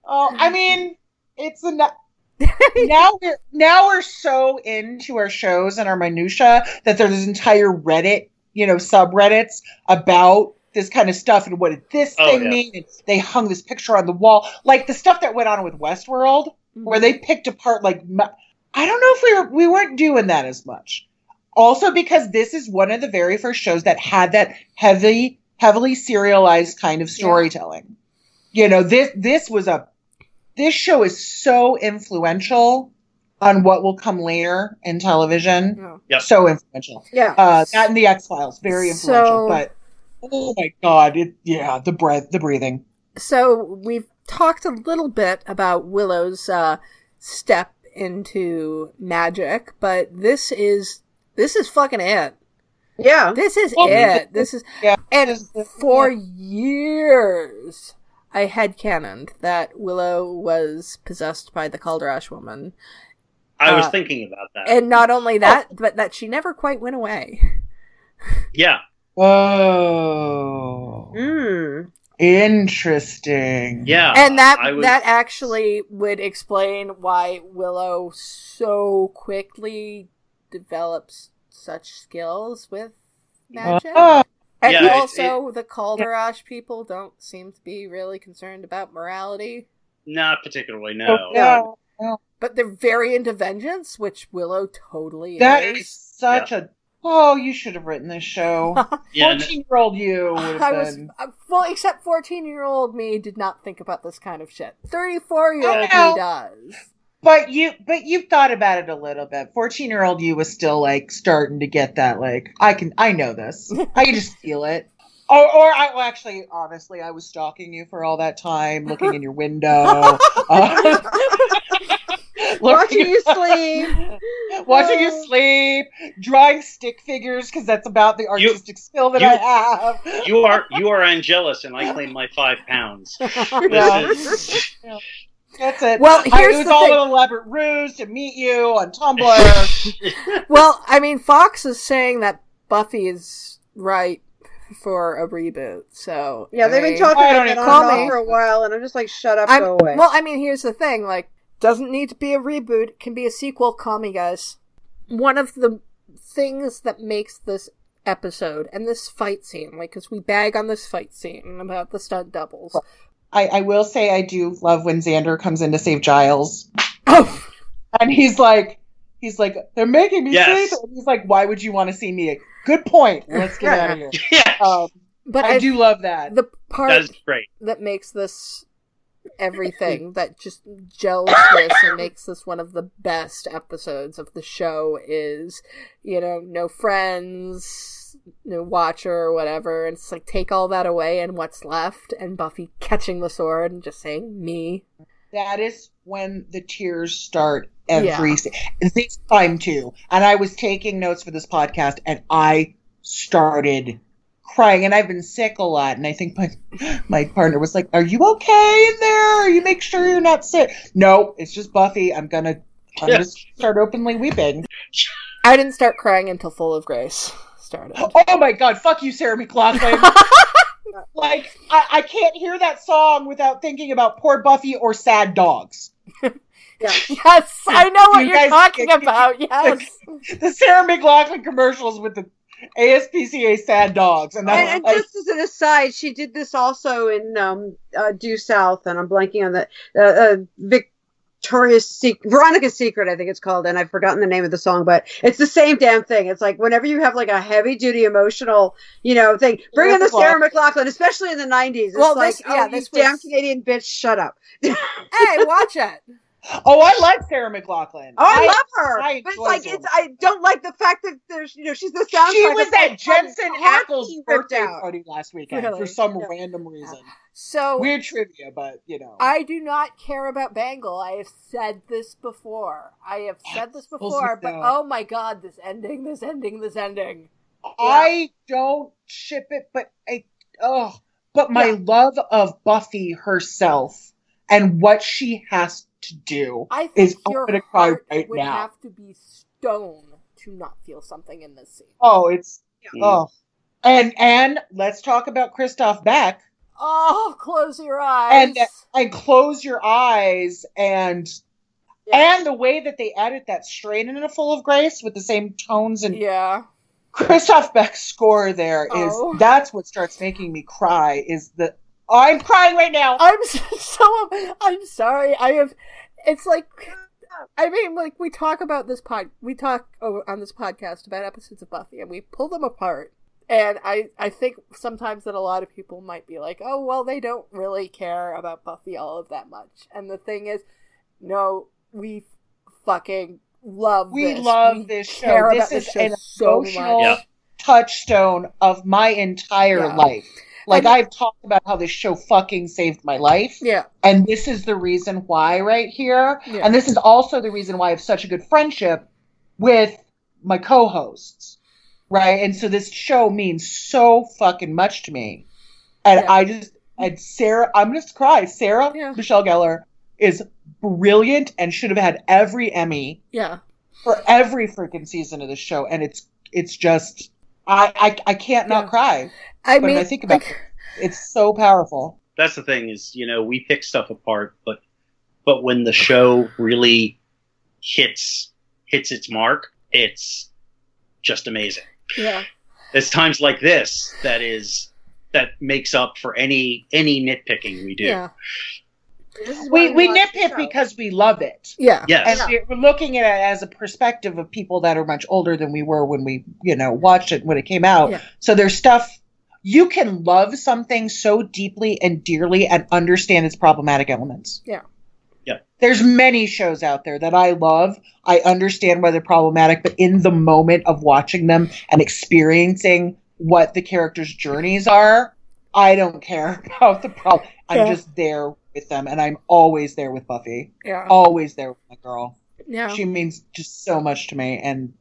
Oh, I mean, it's a now we're now we're so into our shows and our minutia that there's entire Reddit, you know, subreddits about this kind of stuff and what did this Oh, thing yeah. mean? And they hung this picture on the wall, like the stuff that went on with Westworld, where they picked apart like I don't know if we were we weren't doing that as much. Also because this is one of the very first shows that had that heavy heavily serialized kind of storytelling. You know, this this was a this show is so influential on what will come later in television. Yeah. Yep. So influential. Yeah. Uh, that and the X Files, very So- influential. but oh my god, it yeah, the breath, the breathing. So we've talked a little bit about Willow's uh, step into magic, but this is this is fucking it. Yeah. This is Well, it. This is Yeah, and this is- for years I had canoned that Willow was possessed by the Kalderash woman. I was Uh, thinking about that. And not only that, but that she never quite went away. yeah. Oh, Mm. interesting. Yeah. and that was- that actually would explain why Willow so quickly develops such skills with magic. Ah, and Yeah, it- also, the Kalderash people don't seem to be really concerned about morality, Not particularly, no. yeah. but they're very into vengeance, which Willow totally That is. is such a. Oh, you should have written this show. Yeah, Fourteen-year-old you would have I was been. uh, well, except fourteen-year-old me did not think about this kind of shit. Thirty-four-year-old I know. me does. But you, but you thought about it a little bit. Fourteen-year-old you was still like starting to get that. Like, I can, I know this. I can just feel it. Or, or I well, actually, honestly, I was stalking you for all that time, looking in your window. Uh, Watching you sleep. Watching you uh. sleep, drawing stick figures because that's about the artistic skill that you- I have. You are you are Angelus, and I claim my five pounds. Yeah. This is- That's it. Well, here's I- here's it was the all thing. an elaborate ruse to meet you on Tumblr. Well, I mean, Fox is saying that Buffy is right for a reboot. So Yeah, they've I been talking about don't that even on call and off me. for a while, and I'm just like, shut up, I'm, go away. well, I mean, here's the thing: like, doesn't need to be a reboot. It can be a sequel. Call me, guys. One of the things that makes this episode and this fight scene, like, because we bag on this fight scene about the stunt doubles. I, I will say I do love when Xander comes in to save Giles, Oh, and he's like, he's like, they're making me Yes. see. And he's like, why would you want to see me? Good point. Let's get out of here. yeah, Um, but I I, do love that. the part that's great. that makes this everything that just gels this and makes this one of the best episodes of the show is you know no friends no watcher or whatever. And it's like take all that away and what's left and buffy catching the sword and just saying me. That is when the tears start every Yeah. this time too. And i was taking notes for this podcast and i started crying and i've been sick a lot and i think my my partner was like are you okay in there? You make sure you're not sick. No it's just buffy. I'm gonna i'm Yeah. gonna start openly weeping. I didn't start crying until full of grace started. Oh my god fuck you Sarah McLachlan like I, I can't hear that song without thinking about poor buffy or sad dogs. Yes i know what You you are guys- talking about yes. The Sarah McLachlan commercials with the ASPCA sad dogs, and and, that's and just as an aside, she did this also in um, uh, Due South, and I'm blanking on the uh, uh, Victoria's Secret, Veronica's Secret, I think it's called, and I've forgotten the name of the song, but it's the same damn thing. It's like whenever you have like a heavy duty emotional, you know, thing, bring in the Sarah McLachlan, especially in the 90s. It's Well, like, this- yeah, oh, this you damn Canadian bitch, shut up. hey watch it oh, I like Sarah McLachlan. Oh, I, love her, I but it's like it's. I don't like the fact that there's, you know, she's the soundtrack. She was at Jensen Ackles' birthday out. party last weekend Really? for some Yeah. random reason. so Weird trivia, but you know. I do not care about Bangel. I have said this before. I have said this before, but no. oh my god, this ending, this ending, this ending. I don't ship it, but I oh, but my Yeah. love of Buffy herself and what she has to do. I Is- think I'm your gonna cry heart right would now. have to be stone to not feel something in this scene. Oh, it's Mm. oh, and and let's talk about Christoph Beck. Oh, close your eyes. and and close your eyes and and the way that they edit that straight a full of grace with the same tones and yeah. Christoph Beck's score there is Oh. that's what starts making me cry is the I'm crying right now. I'm s- so I'm sorry. I have it's like I mean like we talk about this pod we talk over on this podcast about episodes of Buffy and we pull them apart. And I I think sometimes that a lot of people might be like, "Oh, well, they don't really care about Buffy all of that much." And the thing is, no, we fucking love We this. love We this show. care This about is show an so emotional much. Touchstone of my entire Yeah. life. Like I've talked about how this show fucking saved my life. Yeah. And this is the reason why right here. Yeah. And this is also the reason why I have such a good friendship with my co-hosts. Right? And so this show means so fucking much to me. And Yeah. I just and Sarah I'm just cry. Sarah Yeah. Michelle Gellar is brilliant and should have had every Emmy Yeah. for every freaking season of the show. And it's it's just I I, I can't not Yeah. cry I when mean, I think about like, it. It's so powerful. That's the thing is, you know, we pick stuff apart, but but when the show really hits hits its mark, it's just amazing. Yeah. It's times like this that is that makes up for any any nitpicking we do. Yeah. This We we watch the nitpick because we love it. Yeah. Yes. And we're- we're looking at it as a perspective of people that are much older than we were when we, you know, watched it when it came out. Yeah. So there's stuff you can love something so deeply and dearly and understand its problematic elements. Yeah. Yeah. There's many shows out there that I love. I understand why they're problematic, but in the moment of watching them and experiencing what the characters' journeys are, I don't care about the problem. I'm Yeah. just there with them, and I'm always there with Buffy. Yeah. Always there with my girl. Yeah. She means just so much to me. And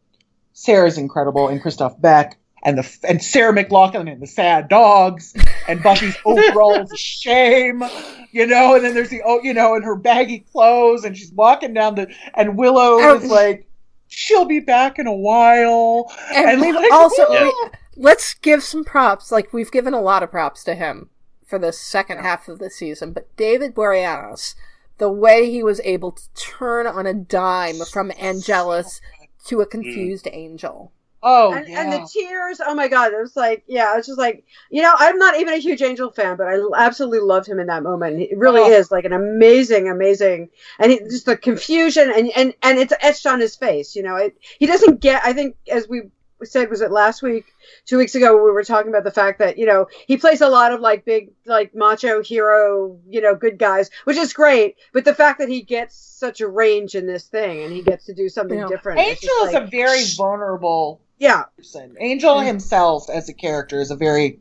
Sarah's incredible, and Christoph Beck, and the and Sarah McLachlan and the sad dogs, and Buffy's overall shame, you know. And then there's the oh, you know, and her baggy clothes, and she's walking down the and Willow Oh. is like, she'll be back in a while. And, And like, also yeah. we- let's give some props. Like we've given a lot of props to him for the second half of the season, but David Boreanaz, the way he was able to turn on a dime from Angelus to a mm. confused angel. Oh, and, yeah. and the tears oh my god it was like yeah it's just like you know i'm not even a huge angel fan but i absolutely loved him in that moment it really Oh. is like an amazing amazing and he, just the confusion and and and it's etched on his face you know it he doesn't get i think as we said was it last week two weeks ago we were talking about the fact that you know he plays a lot of like big like macho hero you know good guys which is great but the fact that he gets such a range in this thing and he gets to do something Yeah. different Angel is like- a very vulnerable yeah person. Angel himself, as a character, is a very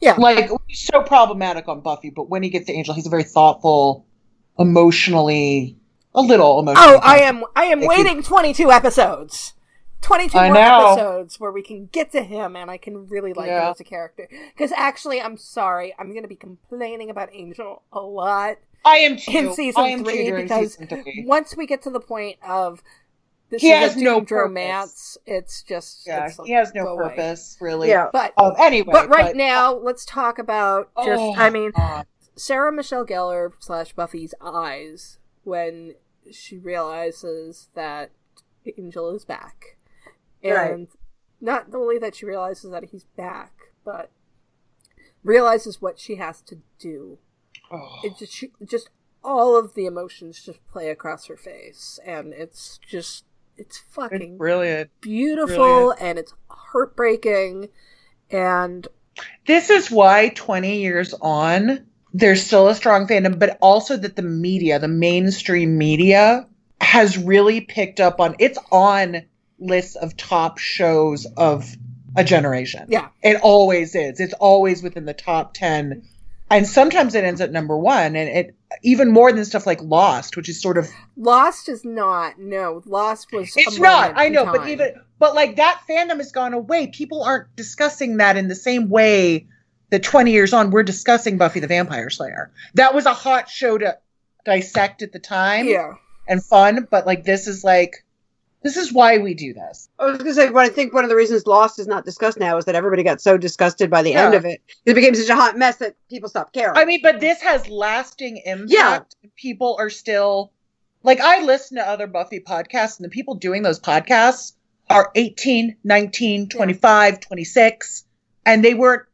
Yeah. like he's so problematic on Buffy, but when he gets to Angel, he's a very thoughtful, emotionally, a little oh, emotional. Oh, I am I am Thank you. waiting 22 episodes. 22 I more know. episodes where we can get to him and I can really like him as a character. Cuz actually I'm sorry, I'm going to be complaining about Angel a lot I am too. in season I am 3 because season three. once we get to the point of this He is has a no romance, it's just Yeah, it's like, he has no go away. purpose really. yeah But Um, anyway, but right now, let's talk about just Oh, I mean God. Sarah Michelle Gellar slash Buffy's eyes when she realizes that Angel is back. And Right. not only that she realizes that he's back, but realizes what she has to do. Oh. It just she, just all of the emotions just play across her face and it's just it's It's fucking brilliant. beautiful brilliant. and it's heartbreaking and This is why 20 years on, there's still a strong fandom, but also that the media, the mainstream media, has really picked up on it's on lists of top shows of a generation. Yeah. It always is. It's always within the top 10. And sometimes it ends at number one. And it even more than stuff like Lost, which is sort of Lost is not. No, Lost was. it's not. I know, but even but like that fandom has gone away. People aren't discussing that in the same way that 20 years on we're discussing Buffy the Vampire Slayer. That was a hot show to dissect at the time yeah, and fun, but like this is like this is why we do this. I was gonna say, but I think one of the reasons Lost is not discussed now is that everybody got so disgusted by the Yeah. end of it. It became such a hot mess that people stopped caring. I mean, but this has lasting impact. Yeah. People are still like I listen to other Buffy podcasts and the people doing those podcasts are 18, 19, 25, 26 and they weren't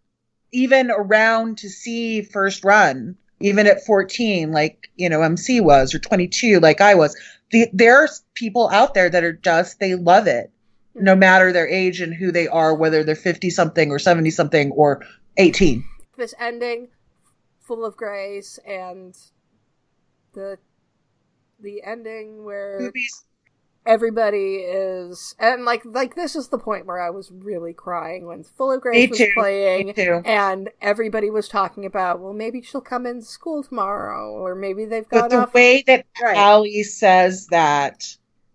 even around to see first run even at 14 like, you know, Emcee was or 22 like I was. The, there's people out there that are just they love it no mm-hmm. matter their age and who they are whether they're 50 something or 70 something or 18. this ending, full of grace, and the the ending where Movies everybody is and like like this is the point where I was really crying when Full of Me Grace was too. playing and everybody was talking about well maybe she'll come in school tomorrow or maybe they've But gone the off way that Right. Allie says that,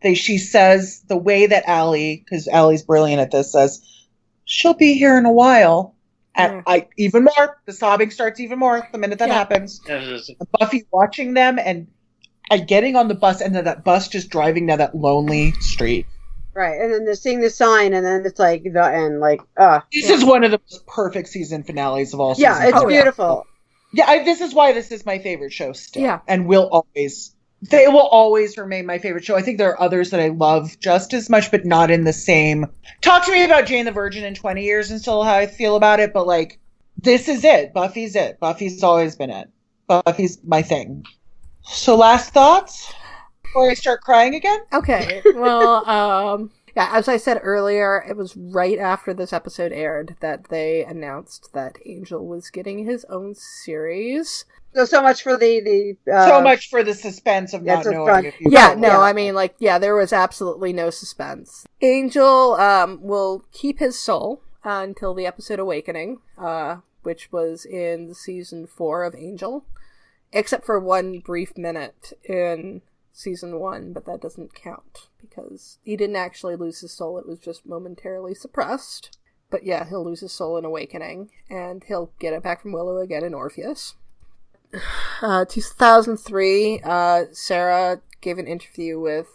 they she says the way that Allie, because Allie's brilliant at this, says she'll be here in a while. And Yeah. I even more, the sobbing starts even more the minute that Yeah. happens. Buffy watching them and and getting on the bus and then that bus just driving down that lonely street. right, and then they're seeing the sign, and then it's like the end, like, uh This Yeah. is one of the most perfect season finales of all. yeah, seasons. it's Oh, yeah. It's beautiful. Yeah, I, this is why this is my favorite show still. Yeah. And will always they will always remain my favorite show. I think there are others that I love just as much, but not in the same. Talk to me about Jane the Virgin in 20 years and still how I feel about it, but like this is it. Buffy's it. Buffy's always been it. Buffy's my thing. So last thoughts before I start crying again? Okay. Well, um, yeah, as I said earlier, it was right after this episode aired that they announced that Angel was getting his own series. So so much for the the uh, so much for the suspense of yeah, not knowing if you Yeah, no, yeah. I mean, like, yeah, there was absolutely no suspense. Angel um, will keep his soul uh, until the episode Awakening, uh, which was in season four of Angel, except for one brief minute in season one, but that doesn't count because he didn't actually lose his soul. It was just momentarily suppressed. But yeah, he'll lose his soul in Awakening, and he'll get it back from Willow again in Orpheus. Uh, 2003, uh, Sarah gave an interview with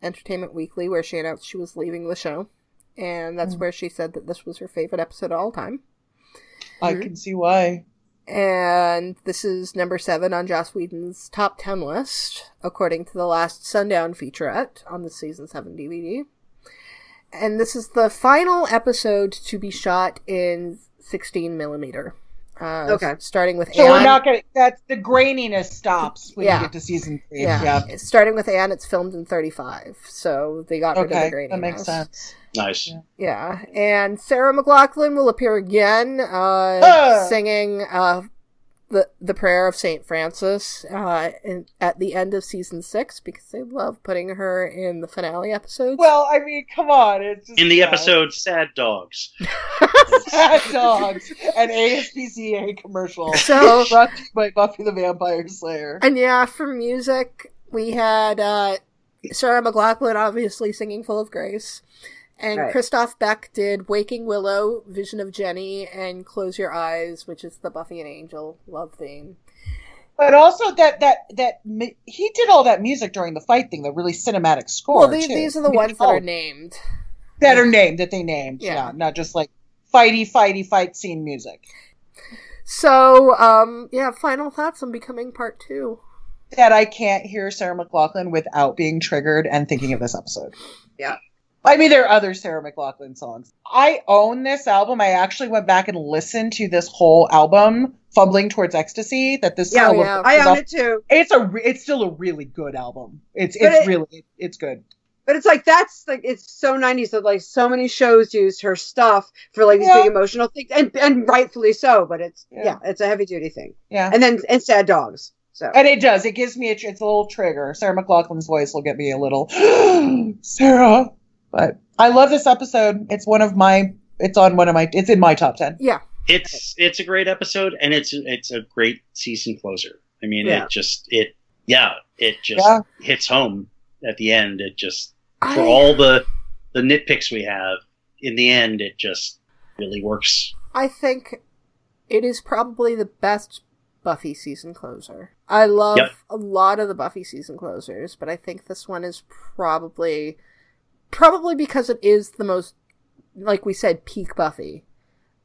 Entertainment Weekly where she announced she was leaving the show. And that's mm. where she said that this was her favorite episode of all time. I can see why. And this is number seven on Joss Whedon's top 10 list, according to the last Sundown featurette on the season 7 DVD. And this is the final episode to be shot in 16 millimeter. Uh, okay. Starting with so Anne. we're not gonna. That's the graininess stops when yeah. you get to season three. Yeah. yeah. Starting with Anne, it's filmed in 35, so they got rid okay, of the graininess. That makes sense. Nice. Yeah. yeah. And Sarah McLachlan will appear again, uh, uh. singing uh, the the prayer of Saint Francis uh, in, at the end of season six because they love putting her in the finale episodes. Well, I mean, come on, it's in the episode "Sad Dogs." Sad Dogs, an ASPCA commercial. So brought to you by Buffy the Vampire Slayer. And yeah, for music, we had uh, Sarah McLachlan obviously singing "Full of Grace." And right. Christoph Beck did Waking Willow, Vision of Jenny, and Close Your Eyes, which is the Buffy and Angel love theme. But also that that that he did all that music during the fight thing, the really cinematic score. Well, these, these are the ones that are named. That are named that they named, yeah. yeah, not just like fighty fighty fight scene music. So, um, yeah, final thoughts on becoming part two. That I can't hear Sarah McLachlan without being triggered and thinking of this episode. Yeah. I mean, there are other Sarah McLachlan songs. I own this album. I actually went back and listened to this whole album, "Fumbling Towards Ecstasy." That this yeah, yeah. I own it too. It's a it's still a really good album. It's but it's it, really it's good. But it's like that's like it's so '90s that like so many shows use her stuff for like these yeah. big emotional things, and and rightfully so. But it's yeah, yeah it's a heavy duty thing. Yeah, and then and sad dogs. So and it does. It gives me a it's a little trigger. Sarah McLachlan's voice will get me a little Sarah but I love this episode. It's one of my. It's on one of my. It's in my top ten. Yeah. It's it's a great episode and it's it's a great season closer. I mean, yeah. it just it yeah it just yeah. hits home at the end. It just for I, all the the nitpicks we have in the end, it just really works. I think it is probably the best Buffy season closer. I love yep. a lot of the Buffy season closers, but I think this one is probably probably because it is the most, like we said, peak Buffy.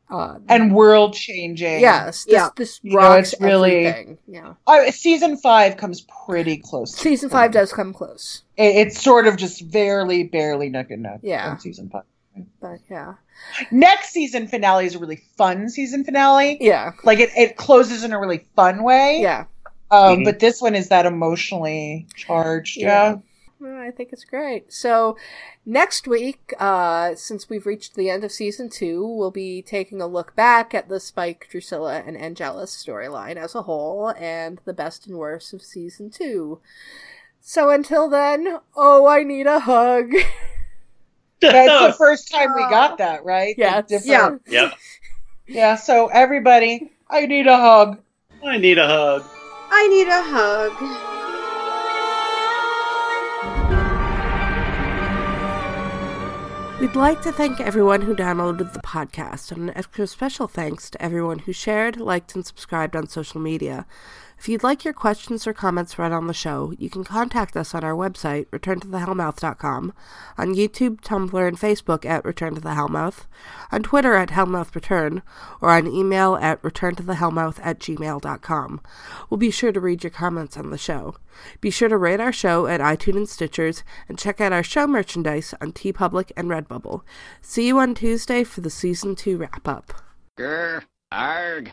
Uh, and world changing. Yes, this, yeah. this you know, it's really, everything. Yeah. Uh, season five comes pretty close. Season five does come close. It, it's sort of just barely, barely nook and nook. Yeah. season five. But yeah. Next season finale is a really fun season finale. Yeah. Like it, it closes in a really fun way. Yeah. Um, mm-hmm. But this one is that emotionally charged. Yeah. yeah. I think it's great. So, next week, uh, since we've reached the end of season two, we'll be taking a look back at the Spike, Drusilla, and Angelus storyline as a whole and the best and worst of season two. So, until then, oh, I need a hug. That's the first time we got that, right? Yeah. Yeah. Yep. Yeah. So, everybody, I need a hug. I need a hug. I need a hug. We'd like to thank everyone who downloaded the podcast, and an extra special thanks to everyone who shared, liked, and subscribed on social media. If you'd like your questions or comments read on the show, you can contact us on our website, returntothehellmouth.com, on YouTube, Tumblr, and Facebook at Return to the Hellmouth, on Twitter at HellmouthReturn, or on email at returntothehellmouth at gmail.com. We'll be sure to read your comments on the show. Be sure to rate our show at iTunes and Stitchers, and check out our show merchandise on TeePublic and Redbubble. See you on Tuesday for the Season 2 wrap-up. Grr, arg.